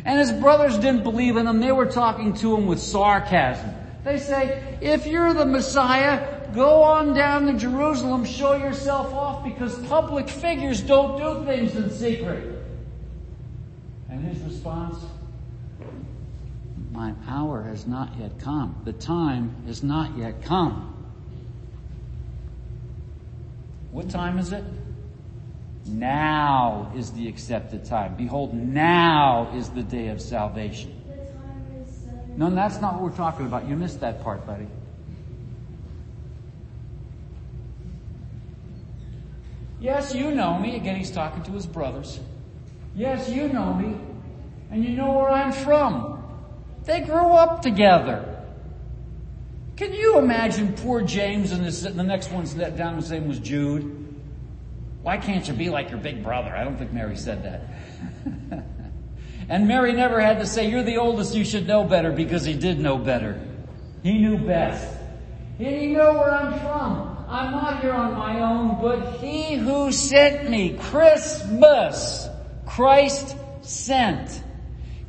And his brothers didn't believe in him. They were talking to him with sarcasm. They say, if you're the Messiah, go on down to Jerusalem, show yourself off because public figures don't do things in secret. And his response, my hour has not yet come. The time has not yet come. What time is it? Now is the accepted time. Behold, now is the day of salvation. No, that's not what we're talking about. You missed that part, buddy. Yes, you know me. Again, he's talking to his brothers. Yes, you know me. And you know where I'm from. They grew up together. Can you imagine poor James and the next one's down, his name was Jude? Why can't you be like your big brother? I don't think Mary said that. and Mary never had to say, you're the oldest, you should know better because he did know better. He knew best. He didn't know where I'm from. I'm not here on my own, but he who sent me, Christmas, Christ sent.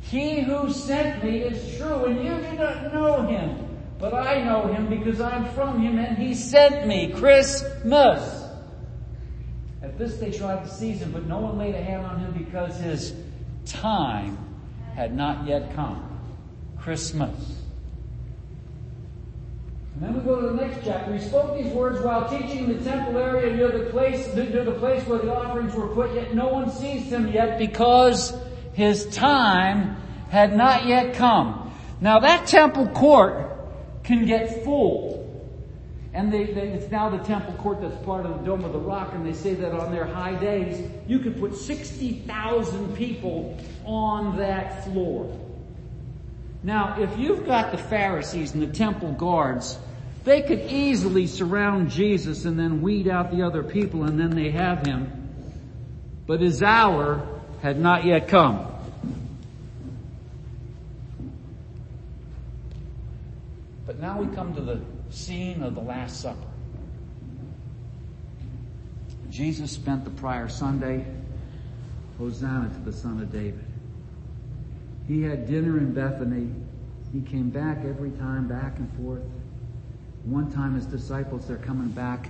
He who sent me is true and you do not know him. But I know him because I'm from him and he sent me. Christmas. At this they tried to seize him, but no one laid a hand on him because his time had not yet come. Christmas. And then we go to the next chapter. He spoke these words while teaching in the temple area near the place, near the place where the offerings were put, yet no one seized him yet because his time had not yet come. Now that temple court can get full. And they, they, it's now the temple court that's part of the Dome of the Rock, and they say that on their high days, you could put 60,000 people on that floor. Now, if you've got the Pharisees and the temple guards, they could easily surround Jesus and then weed out the other people and then they have him. But his hour had not yet come. But now we come to the scene of the Last Supper. Jesus spent the prior Sunday, Hosanna to the Son of David. He had dinner in Bethany. He came back every time, back and forth. One time his disciples, they're coming back.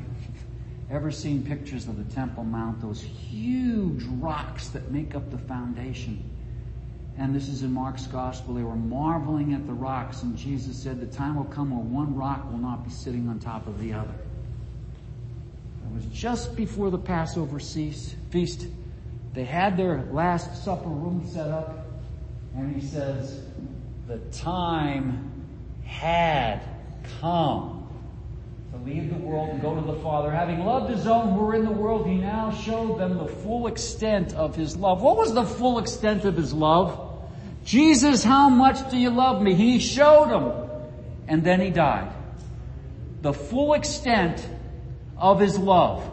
Ever seen pictures of the Temple Mount? Those huge rocks that make up the foundation and this is in Mark's gospel, they were marveling at the rocks, and Jesus said, the time will come where one rock will not be sitting on top of the other. It was just before the Passover feast. They had their Last Supper room set up, and he says, the time had come to leave the world and go to the Father. Having loved his own who were in the world, he now showed them the full extent of his love. What was the full extent of his love? Jesus, how much do you love me? He showed him. And then he died. The full extent of his love.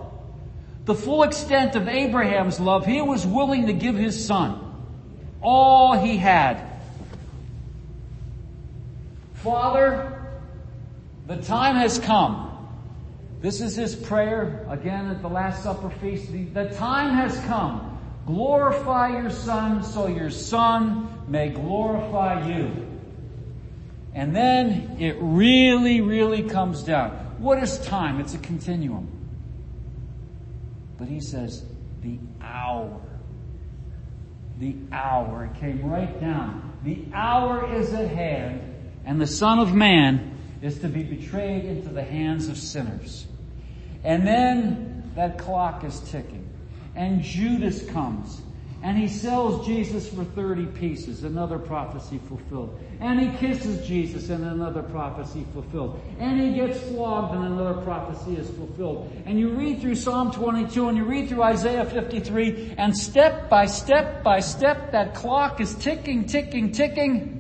The full extent of Abraham's love. He was willing to give his son. All he had. Father, the time has come. This is his prayer again at the Last Supper feast. The time has come. Glorify your son so your son may glorify you. And then it really, really comes down. What is time? It's a continuum. But he says, the hour. The hour. It came right down. The hour is at hand, and the Son of Man is to be betrayed into the hands of sinners. And then that clock is ticking. And Judas comes and he sells Jesus for 30 pieces, another prophecy fulfilled. And he kisses Jesus and another prophecy fulfilled. And he gets flogged and another prophecy is fulfilled. And you read through Psalm 22 and you read through Isaiah 53 and step by step by step that clock is ticking, ticking, ticking.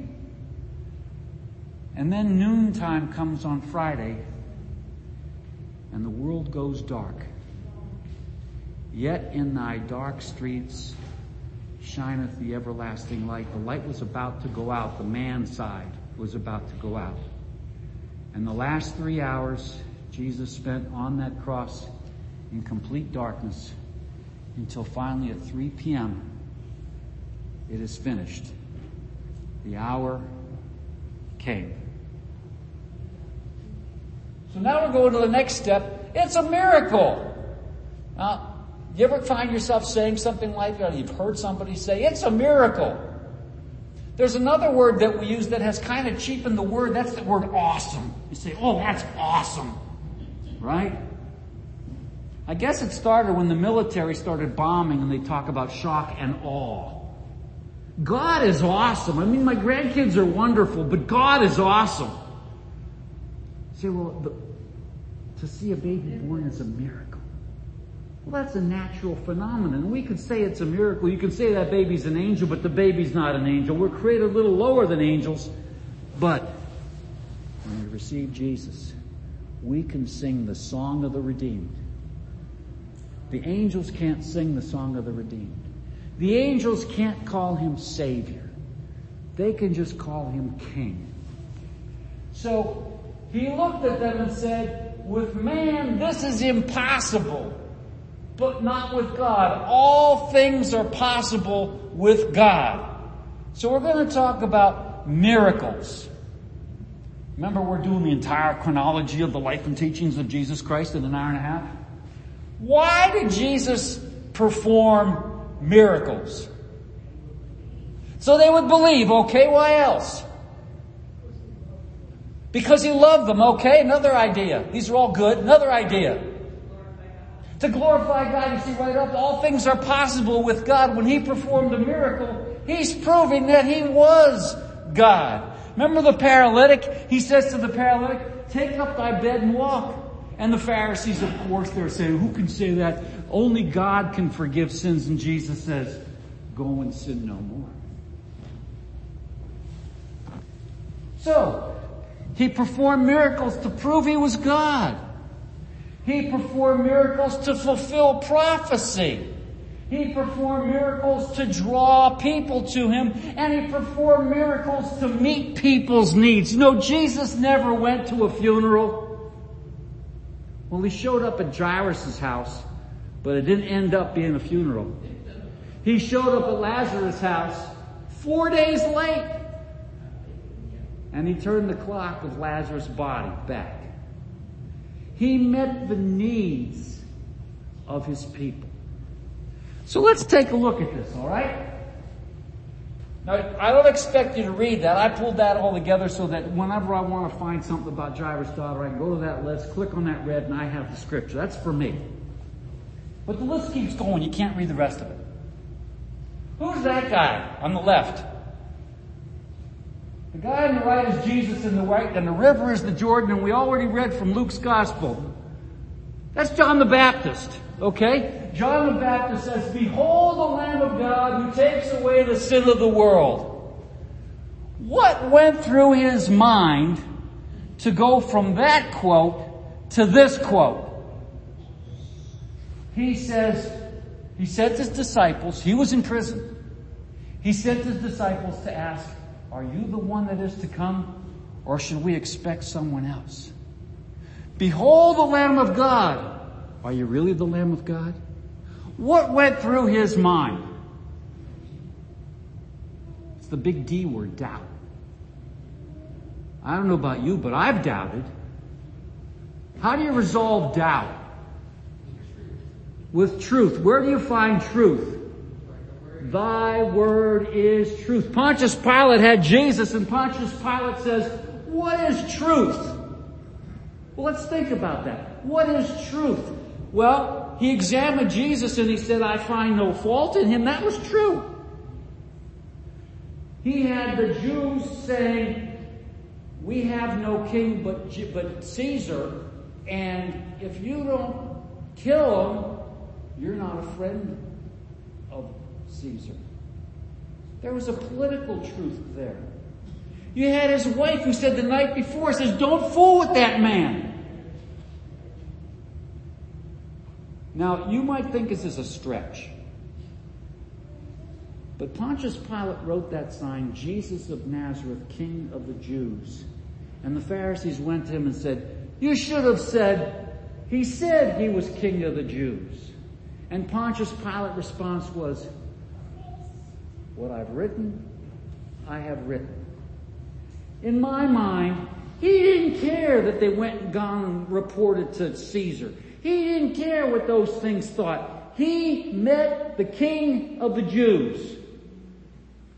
And then noontime comes on Friday and the world goes dark. Yet in thy dark streets shineth the everlasting light. The light was about to go out. The man side was about to go out. And the last three hours Jesus spent on that cross in complete darkness until finally at 3 p.m. it is finished. The hour came. So now we're going to the next step. It's a miracle. Now, you ever find yourself saying something like that? You've heard somebody say, it's a miracle. There's another word that we use that has kind of cheapened the word. That's the word awesome. You say, oh, that's awesome. Right? I guess it started when the military started bombing and they talk about shock and awe. God is awesome. I mean, my grandkids are wonderful, but God is awesome. You say, well, the, to see a baby born is a miracle. Well, that's a natural phenomenon. We could say it's a miracle. You can say that baby's an angel, but the baby's not an angel. We're created a little lower than angels. But when we receive Jesus, we can sing the song of the redeemed. The angels can't sing the song of the redeemed. The angels can't call him Savior. They can just call him King. So he looked at them and said, with man, this is impossible but not with God. All things are possible with God. So we're going to talk about miracles. Remember we're doing the entire chronology of the life and teachings of Jesus Christ in an hour and a half? Why did Jesus perform miracles? So they would believe, okay, why else? Because he loved them, okay, another idea. These are all good, another idea to glorify God. You see right up, all things are possible with God. When He performed a miracle, He's proving that He was God. Remember the paralytic? He says to the paralytic, take up thy bed and walk. And the Pharisees, of course, they're saying, who can say that? Only God can forgive sins. And Jesus says, go and sin no more. So, he performed miracles to prove he was God. He performed miracles to fulfill prophecy. He performed miracles to draw people to Him, and He performed miracles to meet people's needs. You know, Jesus never went to a funeral. Well, He showed up at Jairus' house, but it didn't end up being a funeral. He showed up at Lazarus' house four days late, and He turned the clock of Lazarus' body back. He met the needs of his people. So let's take a look at this, alright? Now, I don't expect you to read that. I pulled that all together so that whenever I want to find something about Jairus' daughter, I can go to that list, click on that red, and I have the scripture. That's for me. But the list keeps going. You can't read the rest of it. Who's that guy on the left? The guy on the right is Jesus in the right, and the river is the Jordan, and we already read from Luke's gospel. That's John the Baptist, okay? John the Baptist says, Behold the Lamb of God who takes away the sin of the world. What went through his mind to go from that quote to this quote? He says, he to his disciples, he was in prison. He sent his disciples to ask, are you the one that is to come or should we expect someone else? Behold the Lamb of God. Are you really the Lamb of God? What went through his mind? It's the big D word, doubt. I don't know about you, but I've doubted. How do you resolve doubt? With truth. Where do you find truth? Thy word is truth. Pontius Pilate had Jesus and Pontius Pilate says, what is truth? Well, let's think about that. What is truth? Well, he examined Jesus and he said, I find no fault in him. That was true. He had the Jews saying, we have no king but, but Caesar, and if you don't kill him, you're not a friend Caesar. There was a political truth there. You had his wife who said the night before, says, don't fool with that man. Now, you might think this is a stretch. But Pontius Pilate wrote that sign, Jesus of Nazareth, King of the Jews. And the Pharisees went to him and said, you should have said, he said he was King of the Jews. And Pontius Pilate's response was, what I've written, I have written. In my mind, he didn't care that they went and gone and reported to Caesar. He didn't care what those things thought. He met the king of the Jews.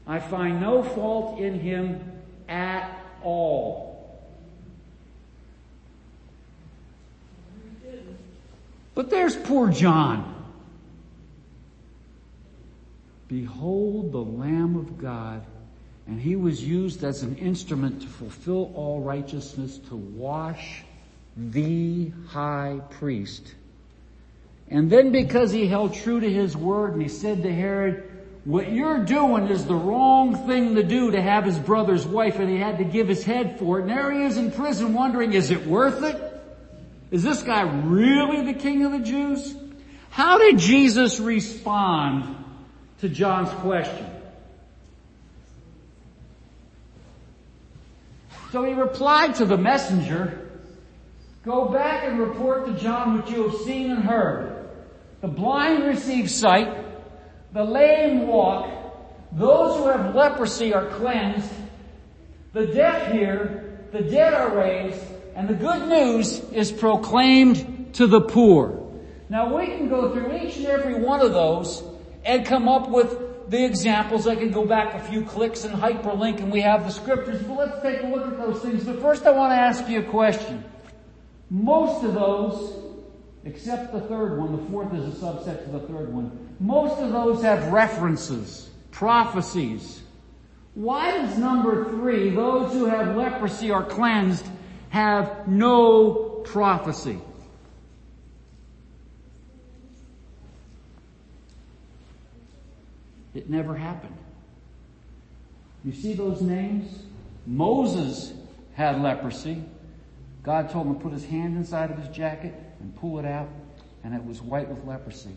I find no fault in him at all. But there's poor John. Behold the Lamb of God. And he was used as an instrument to fulfill all righteousness, to wash the high priest. And then because he held true to his word and he said to Herod, what you're doing is the wrong thing to do to have his brother's wife and he had to give his head for it. And there he is in prison wondering, is it worth it? Is this guy really the king of the Jews? How did Jesus respond to John's question. So he replied to the messenger, go back and report to John what you have seen and heard. The blind receive sight, the lame walk, those who have leprosy are cleansed, the deaf hear, the dead are raised, and the good news is proclaimed to the poor. Now we can go through each and every one of those and come up with the examples. I can go back a few clicks and hyperlink and we have the scriptures, but let's take a look at those things. But first I want to ask you a question. Most of those, except the third one, the fourth is a subset to the third one, most of those have references, prophecies. Why does number three, those who have leprosy are cleansed, have no prophecy? It never happened. You see those names? Moses had leprosy. God told him to put his hand inside of his jacket and pull it out, and it was white with leprosy.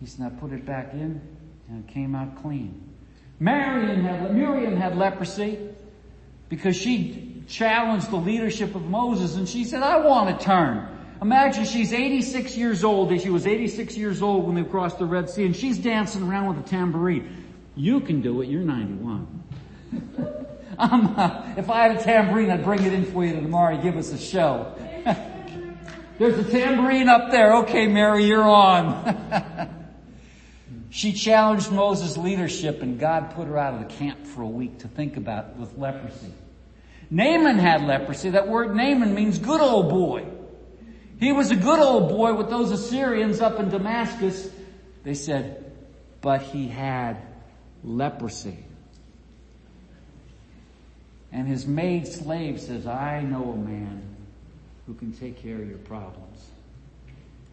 He said, now put it back in, and it came out clean. Miriam had, Miriam had leprosy because she challenged the leadership of Moses and she said, I want to turn. Imagine she's 86 years old. She was 86 years old when they crossed the Red Sea and she's dancing around with a tambourine. You can do it. You're 91. um, uh, if I had a tambourine, I'd bring it in for you tomorrow. and Give us a show. There's a tambourine up there. Okay, Mary, you're on. she challenged Moses' leadership and God put her out of the camp for a week to think about with leprosy. Naaman had leprosy. That word Naaman means good old boy. He was a good old boy with those Assyrians up in Damascus. They said, but he had leprosy. And his maid slave says, I know a man who can take care of your problems.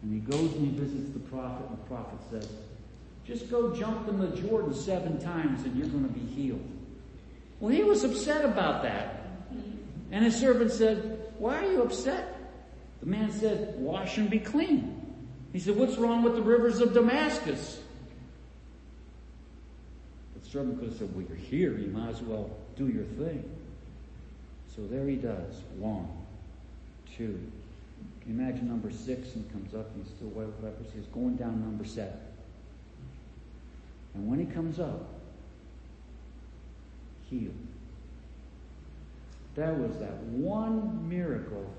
And he goes and he visits the prophet and the prophet says, just go jump in the Jordan seven times and you're going to be healed. Well, he was upset about that. And his servant said, why are you upset? The man said, wash and be clean. He said, what's wrong with the rivers of Damascus? The servant could have said, well, you're here. You might as well do your thing. So there he does. One, two. Can you imagine number six and comes up and he's still white with leprosy? He's going down number seven. And when he comes up, healed. There was that one miracle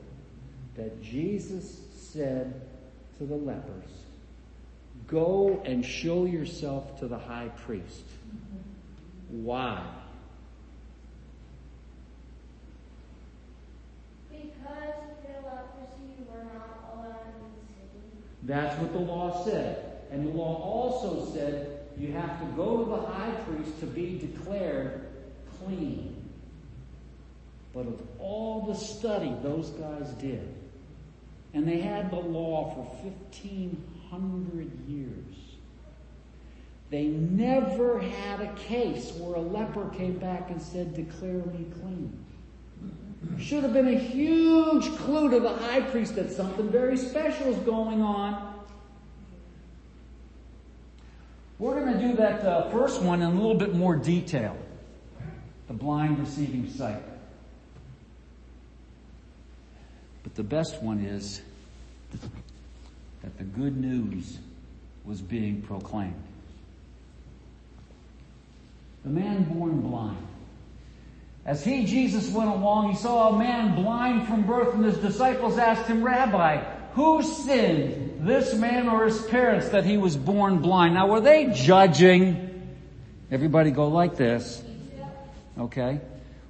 that Jesus said to the lepers, go and show yourself to the high priest. Why? Because leprosy were not allowed in the city. That's what the law said. And the law also said you have to go to the high priest to be declared clean. But of all the study those guys did, and they had the law for 1500 years, they never had a case where a leper came back and said, declare me clean. Should have been a huge clue to the high priest that something very special is going on. We're going to do that uh, first one in a little bit more detail. The blind receiving sight. But the best one is that the good news was being proclaimed. The man born blind. As he, Jesus, went along, he saw a man blind from birth and his disciples asked him, Rabbi, who sinned, this man or his parents, that he was born blind? Now were they judging? Everybody go like this. Okay.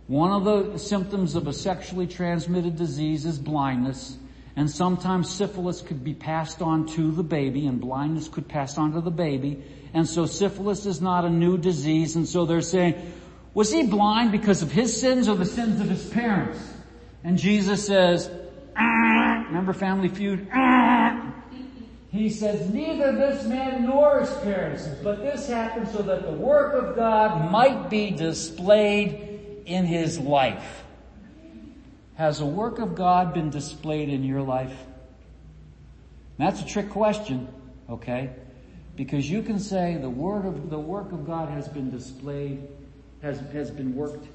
One of the symptoms of a sexually transmitted disease is blindness. And sometimes syphilis could be passed on to the baby and blindness could pass on to the baby. And so syphilis is not a new disease. And so they're saying, was he blind because of his sins or the sins of his parents? And Jesus says, ah, remember Family Feud? Ah. He says, neither this man nor his parents, but this happened so that the work of God might be displayed in his life. Has the work of God been displayed in your life? That's a trick question, okay? Because you can say the word of, the work of God has been displayed has, has been worked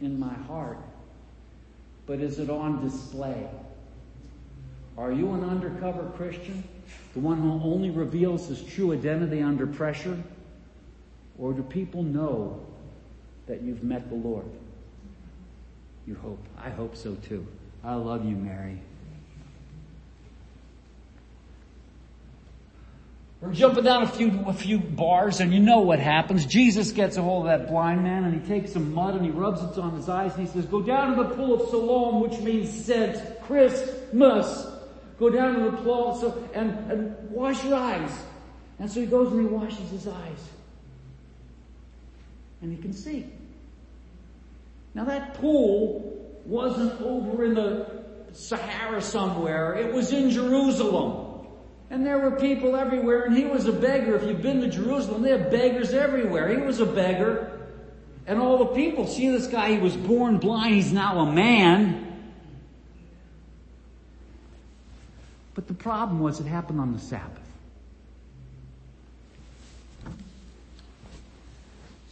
in my heart. But is it on display? Are you an undercover Christian? The one who only reveals his true identity under pressure? Or do people know that you've met the Lord? You hope. I hope so too. I love you, Mary. We're jumping down a few, a few bars and you know what happens. Jesus gets a hold of that blind man and he takes some mud and he rubs it on his eyes and he says, go down to the pool of Siloam, which means sent Christmas. Go down to the pool so, and, and wash your eyes. And so he goes and he washes his eyes. And he can see. Now that pool wasn't over in the Sahara somewhere. It was in Jerusalem. And there were people everywhere, and he was a beggar. If you've been to Jerusalem, they have beggars everywhere. He was a beggar. And all the people see this guy, he was born blind, he's now a man. But the problem was it happened on the Sabbath.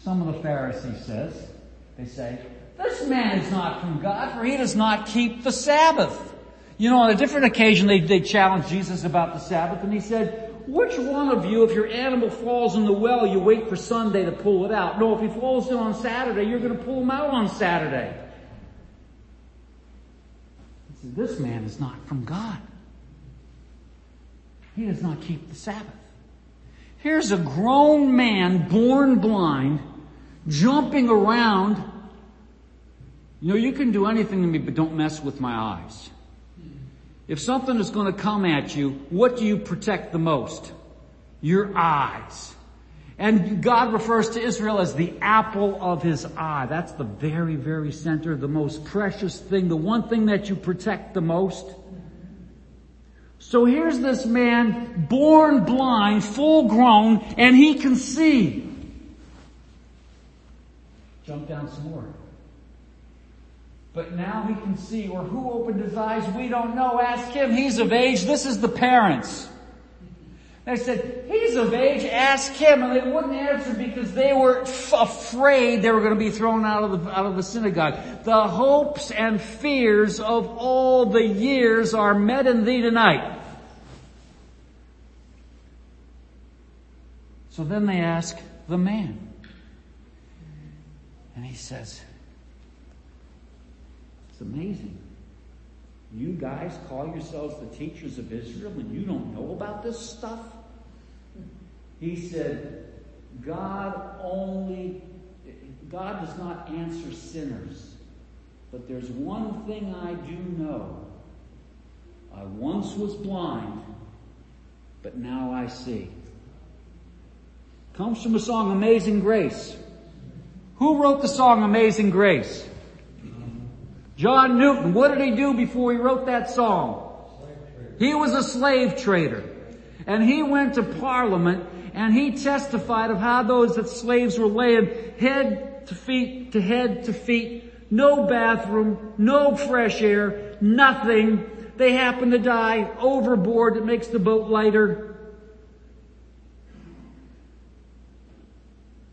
Some of the Pharisees says, they say, this man is not from God, for he does not keep the Sabbath. You know, on a different occasion, they, they challenged Jesus about the Sabbath, and he said, which one of you, if your animal falls in the well, you wait for Sunday to pull it out? No, if he falls in on Saturday, you're going to pull him out on Saturday. This man is not from God. He does not keep the Sabbath. Here's a grown man born blind, jumping around. You know, you can do anything to me, but don't mess with my eyes. If something is going to come at you, what do you protect the most? Your eyes. And God refers to Israel as the apple of his eye. That's the very, very center, the most precious thing, the one thing that you protect the most. So here's this man, born blind, full grown, and he can see. Jump down some more. But now he can see, or who opened his eyes, we don't know. Ask him. He's of age. This is the parents. They said, he's of age, ask him. And they wouldn't answer because they were f- afraid they were going to be thrown out of the, out of the synagogue. The hopes and fears of all the years are met in thee tonight. So then they ask the man. And he says, it's amazing. You guys call yourselves the teachers of Israel and you don't know about this stuff? He said, God only, God does not answer sinners. But there's one thing I do know. I once was blind, but now I see. Comes from a song, Amazing Grace. Who wrote the song Amazing Grace? John Newton. What did he do before he wrote that song? He was a slave trader. And he went to parliament and he testified of how those that slaves were laying head to feet to head to feet, no bathroom, no fresh air, nothing. They happen to die overboard. It makes the boat lighter.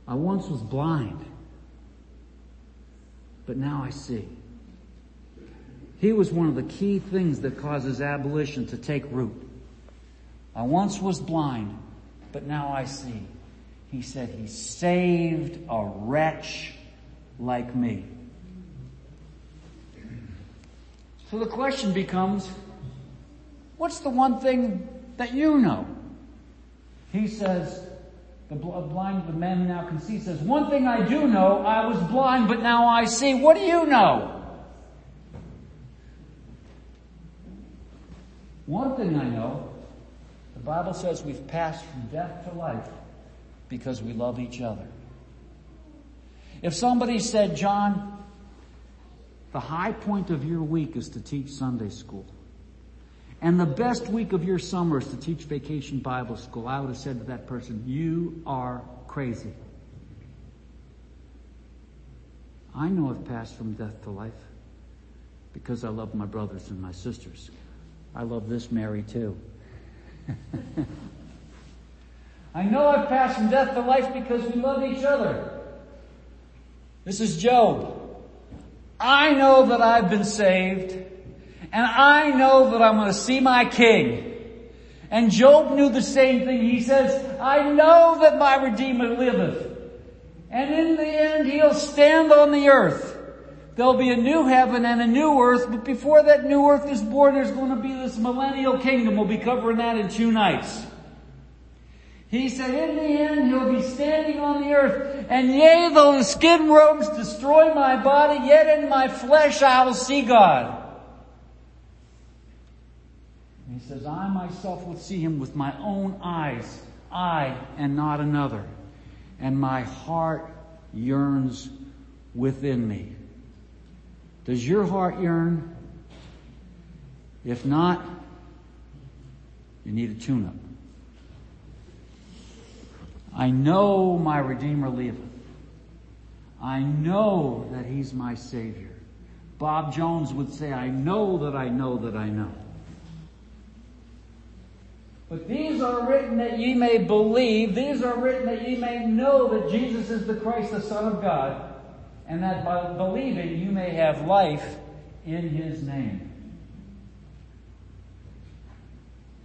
I once was blind, but now I see. He was one of the key things that causes abolition to take root. I once was blind, but now I see. He said he saved a wretch like me. So the question becomes, what's the one thing that you know? He says, the blind, the man who now can see says, one thing I do know, I was blind, but now I see. What do you know? One thing I know, the Bible says we've passed from death to life because we love each other. If somebody said, John, the high point of your week is to teach Sunday school. And the best week of your summer is to teach vacation Bible school. I would have said to that person, you are crazy. I know I've passed from death to life because I love my brothers and my sisters. I love this Mary too. I know I've passed from death to life because we love each other. This is Job. I know that I've been saved and I know that I'm going to see my king. And Job knew the same thing. He says, I know that my Redeemer liveth. And in the end, he'll stand on the earth. There'll be a new heaven and a new earth, but before that new earth is born, there's going to be this millennial kingdom. We'll be covering that in two nights. He said, in the end, he'll be standing on the earth, and yea, though the skin robes destroy my body, yet in my flesh I will see God. And he says, I myself will see him with my own eyes, I and not another. And my heart yearns within me. Does your heart yearn? If not, you need a tune up. I know my Redeemer liveth. I know that He's my Savior. Bob Jones would say, I know that I know that I know. But these are written that ye may believe, these are written that ye may know that Jesus is the Christ, the Son of God, and that by believing you may have life in His name.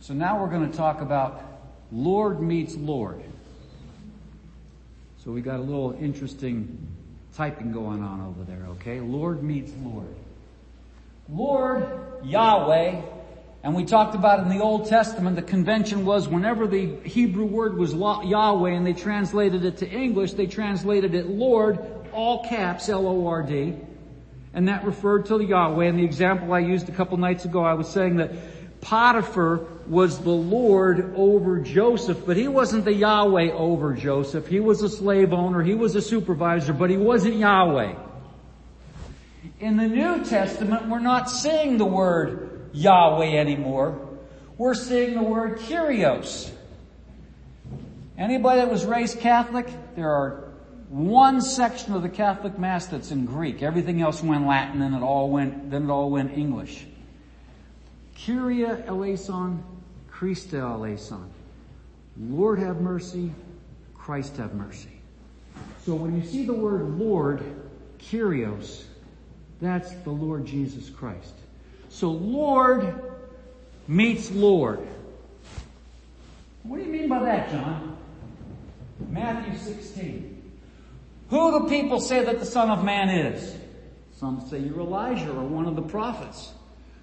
So now we're going to talk about Lord meets Lord. So we got a little interesting typing going on over there, okay? Lord meets Lord. Lord, Yahweh, and we talked about in the Old Testament, the convention was whenever the Hebrew word was Yahweh and they translated it to English, they translated it Lord, all caps, L-O-R-D, and that referred to the Yahweh. And the example I used a couple nights ago, I was saying that Potiphar was the Lord over Joseph, but he wasn't the Yahweh over Joseph. He was a slave owner, he was a supervisor, but he wasn't Yahweh. In the New Testament, we're not seeing the word Yahweh anymore. We're seeing the word Kyrios. Anybody that was raised Catholic, there are one section of the Catholic Mass that's in Greek. Everything else went Latin and it all went, then it all went English. Kyrie eleison, Christe eleison. Lord have mercy, Christ have mercy. So when you see the word Lord, Kyrios, that's the Lord Jesus Christ. So Lord meets Lord. What do you mean by that, John? Matthew 16. Who do people say that the Son of Man is? Some say you're Elijah or one of the prophets.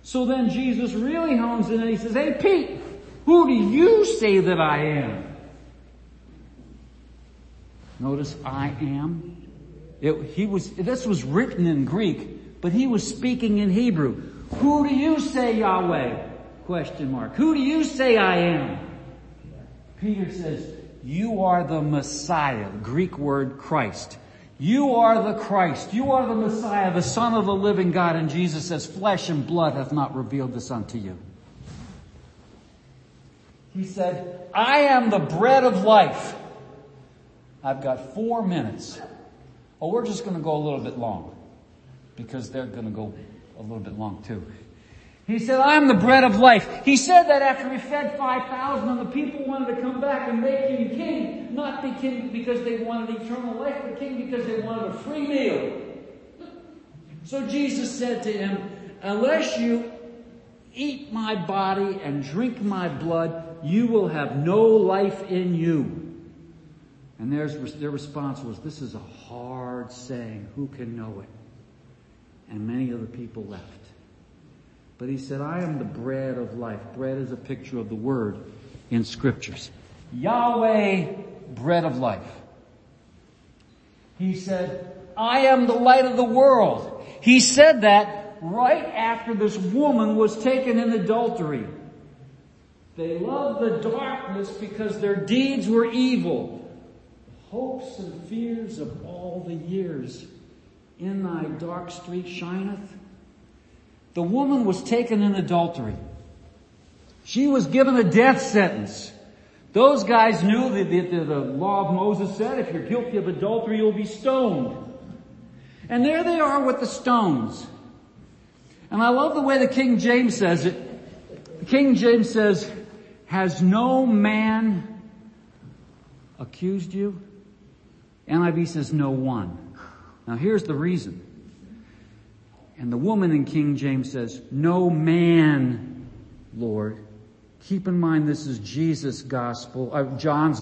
So then Jesus really hones in and he says, Hey Pete, who do you say that I am? Notice I am. It, he was, this was written in Greek, but he was speaking in Hebrew. Who do you say Yahweh? Question mark. Who do you say I am? Peter says, you are the Messiah, Greek word Christ. You are the Christ. You are the Messiah, the Son of the living God. And Jesus says, flesh and blood hath not revealed this unto you. He said, I am the bread of life. I've got four minutes. Oh, we're just going to go a little bit long because they're going to go a little bit long too. He said, I am the bread of life. He said that after he fed 5,000 and the people wanted to come back and make him king, not be king because they wanted eternal life, but king because they wanted a free meal. So Jesus said to him, unless you eat my body and drink my blood, you will have no life in you. And their, their response was, this is a hard saying. Who can know it? And many of the people left. But he said, I am the bread of life. Bread is a picture of the word in scriptures. Yahweh, bread of life. He said, I am the light of the world. He said that right after this woman was taken in adultery. They loved the darkness because their deeds were evil. Hopes and fears of all the years in thy dark street shineth. The woman was taken in adultery. She was given a death sentence. Those guys knew that the, the, law of Moses said if you're guilty of adultery, you'll be stoned. And there they are with the stones. And I love the way the King James says it. The King James says, has no man accused you? NIV says no one. Now here's the reason. And the woman in King James says, no man, Lord. Keep in mind this is Jesus' gospel, uh, John's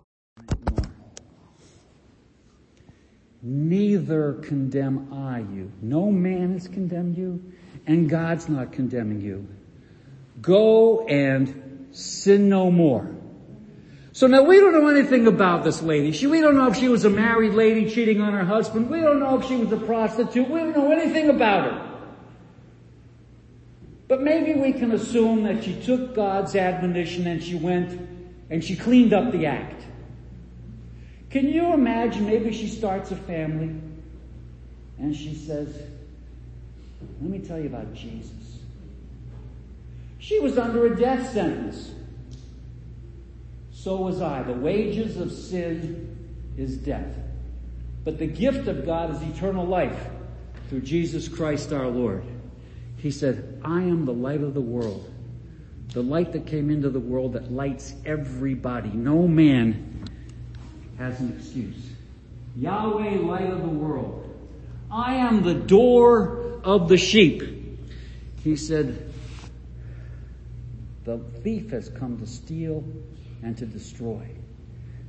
Neither condemn I you. No man has condemned you, and God's not condemning you. Go and sin no more. So now we don't know anything about this lady. She, we don't know if she was a married lady cheating on her husband. We don't know if she was a prostitute. We don't know anything about her. But maybe we can assume that she took God's admonition and she went and she cleaned up the act. Can you imagine maybe she starts a family and she says, let me tell you about Jesus. She was under a death sentence. So was I. The wages of sin is death. But the gift of God is eternal life through Jesus Christ our Lord. He said, I am the light of the world. The light that came into the world that lights everybody. No man has an excuse. Yahweh, light of the world. I am the door of the sheep. He said, the thief has come to steal and to destroy.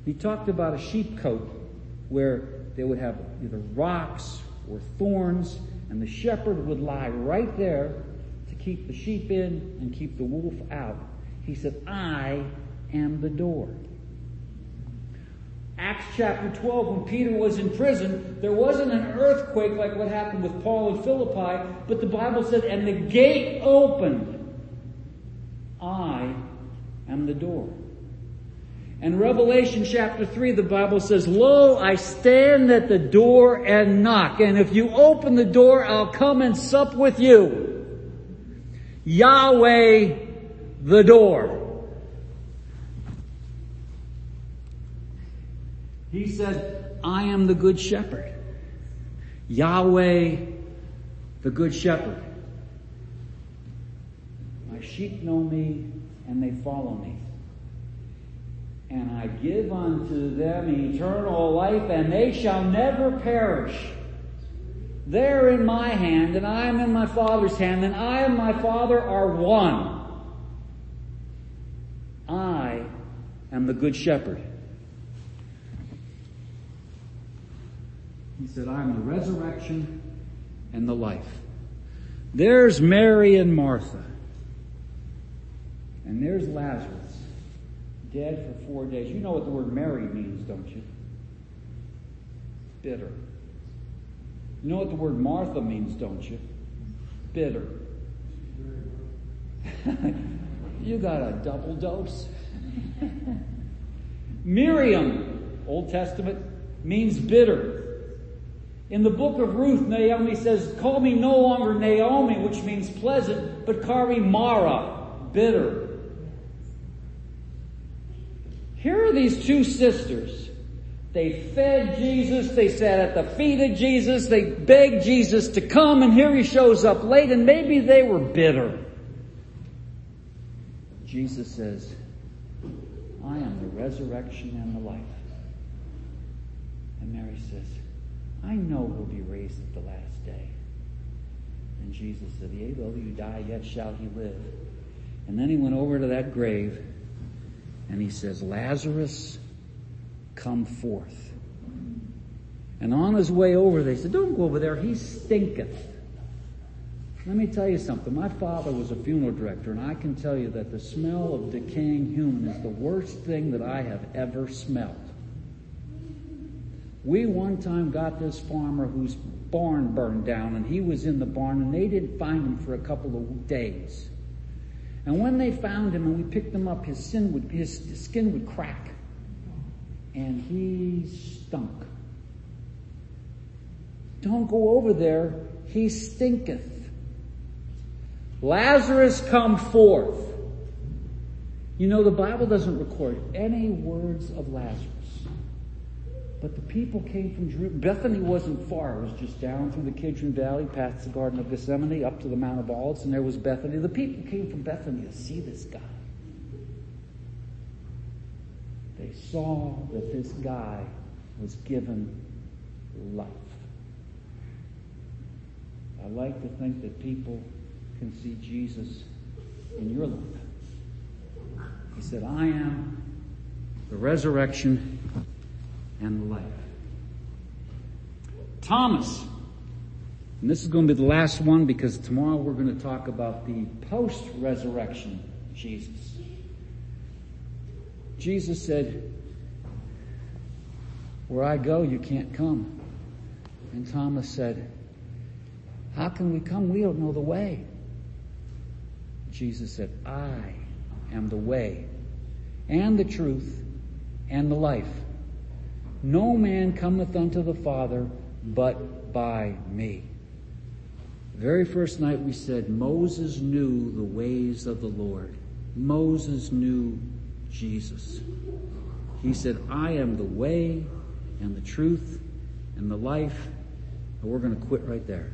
He talked about a sheep cote where they would have either rocks or thorns and the shepherd would lie right there to keep the sheep in and keep the wolf out. He said, I am the door. Acts chapter 12, when Peter was in prison, there wasn't an earthquake like what happened with Paul and Philippi, but the Bible said, and the gate opened. I am the door. And Revelation chapter 3, the Bible says, Lo, I stand at the door and knock, and if you open the door, I'll come and sup with you. Yahweh, the door. He said, I am the good shepherd. Yahweh, the good shepherd. My sheep know me and they follow me and I give unto them eternal life, and they shall never perish. They're in my hand, and I am in my Father's hand, and I and my Father are one. I am the Good Shepherd. He said, I am the resurrection and the life. There's Mary and Martha. And there's Lazarus, dead for four days. You know what the word Mary means, don't you? Bitter. You know what the word Martha means, don't you? Bitter. you got a double dose. Miriam, Old Testament, means bitter. In the book of Ruth, Naomi says, Call me no longer Naomi, which means pleasant, but call me Mara, bitter. Here are these two sisters. They fed Jesus, they sat at the feet of Jesus, they begged Jesus to come, and here he shows up late, and maybe they were bitter. Jesus says, I am the resurrection and the life. And Mary says, I know he'll be raised at the last day. And Jesus said, Yea, though you die, yet shall he live. And then he went over to that grave and he says, Lazarus, come forth. And on his way over, they said, Don't go over there, he stinketh. Let me tell you something. My father was a funeral director, and I can tell you that the smell of decaying human is the worst thing that I have ever smelled. We one time got this farmer whose barn burned down, and he was in the barn, and they didn't find him for a couple of days. And when they found him and we picked him up, his, sin would, his skin would crack. And he stunk. Don't go over there. He stinketh. Lazarus come forth. You know, the Bible doesn't record any words of Lazarus. But the people came from Jerusalem. Bethany wasn't far. It was just down through the Kidron Valley, past the Garden of Gethsemane, up to the Mount of Olives, and there was Bethany. The people came from Bethany to see this guy. They saw that this guy was given life. I like to think that people can see Jesus in your life. He said, I am the resurrection and life. Thomas. And this is going to be the last one because tomorrow we're going to talk about the post-resurrection Jesus. Jesus said, where I go, you can't come. And Thomas said, how can we come? We don't know the way. Jesus said, I am the way and the truth and the life. No man cometh unto the Father but by me. Very first night we said Moses knew the ways of the Lord. Moses knew Jesus. He said, I am the way and the truth and the life. And we're going to quit right there.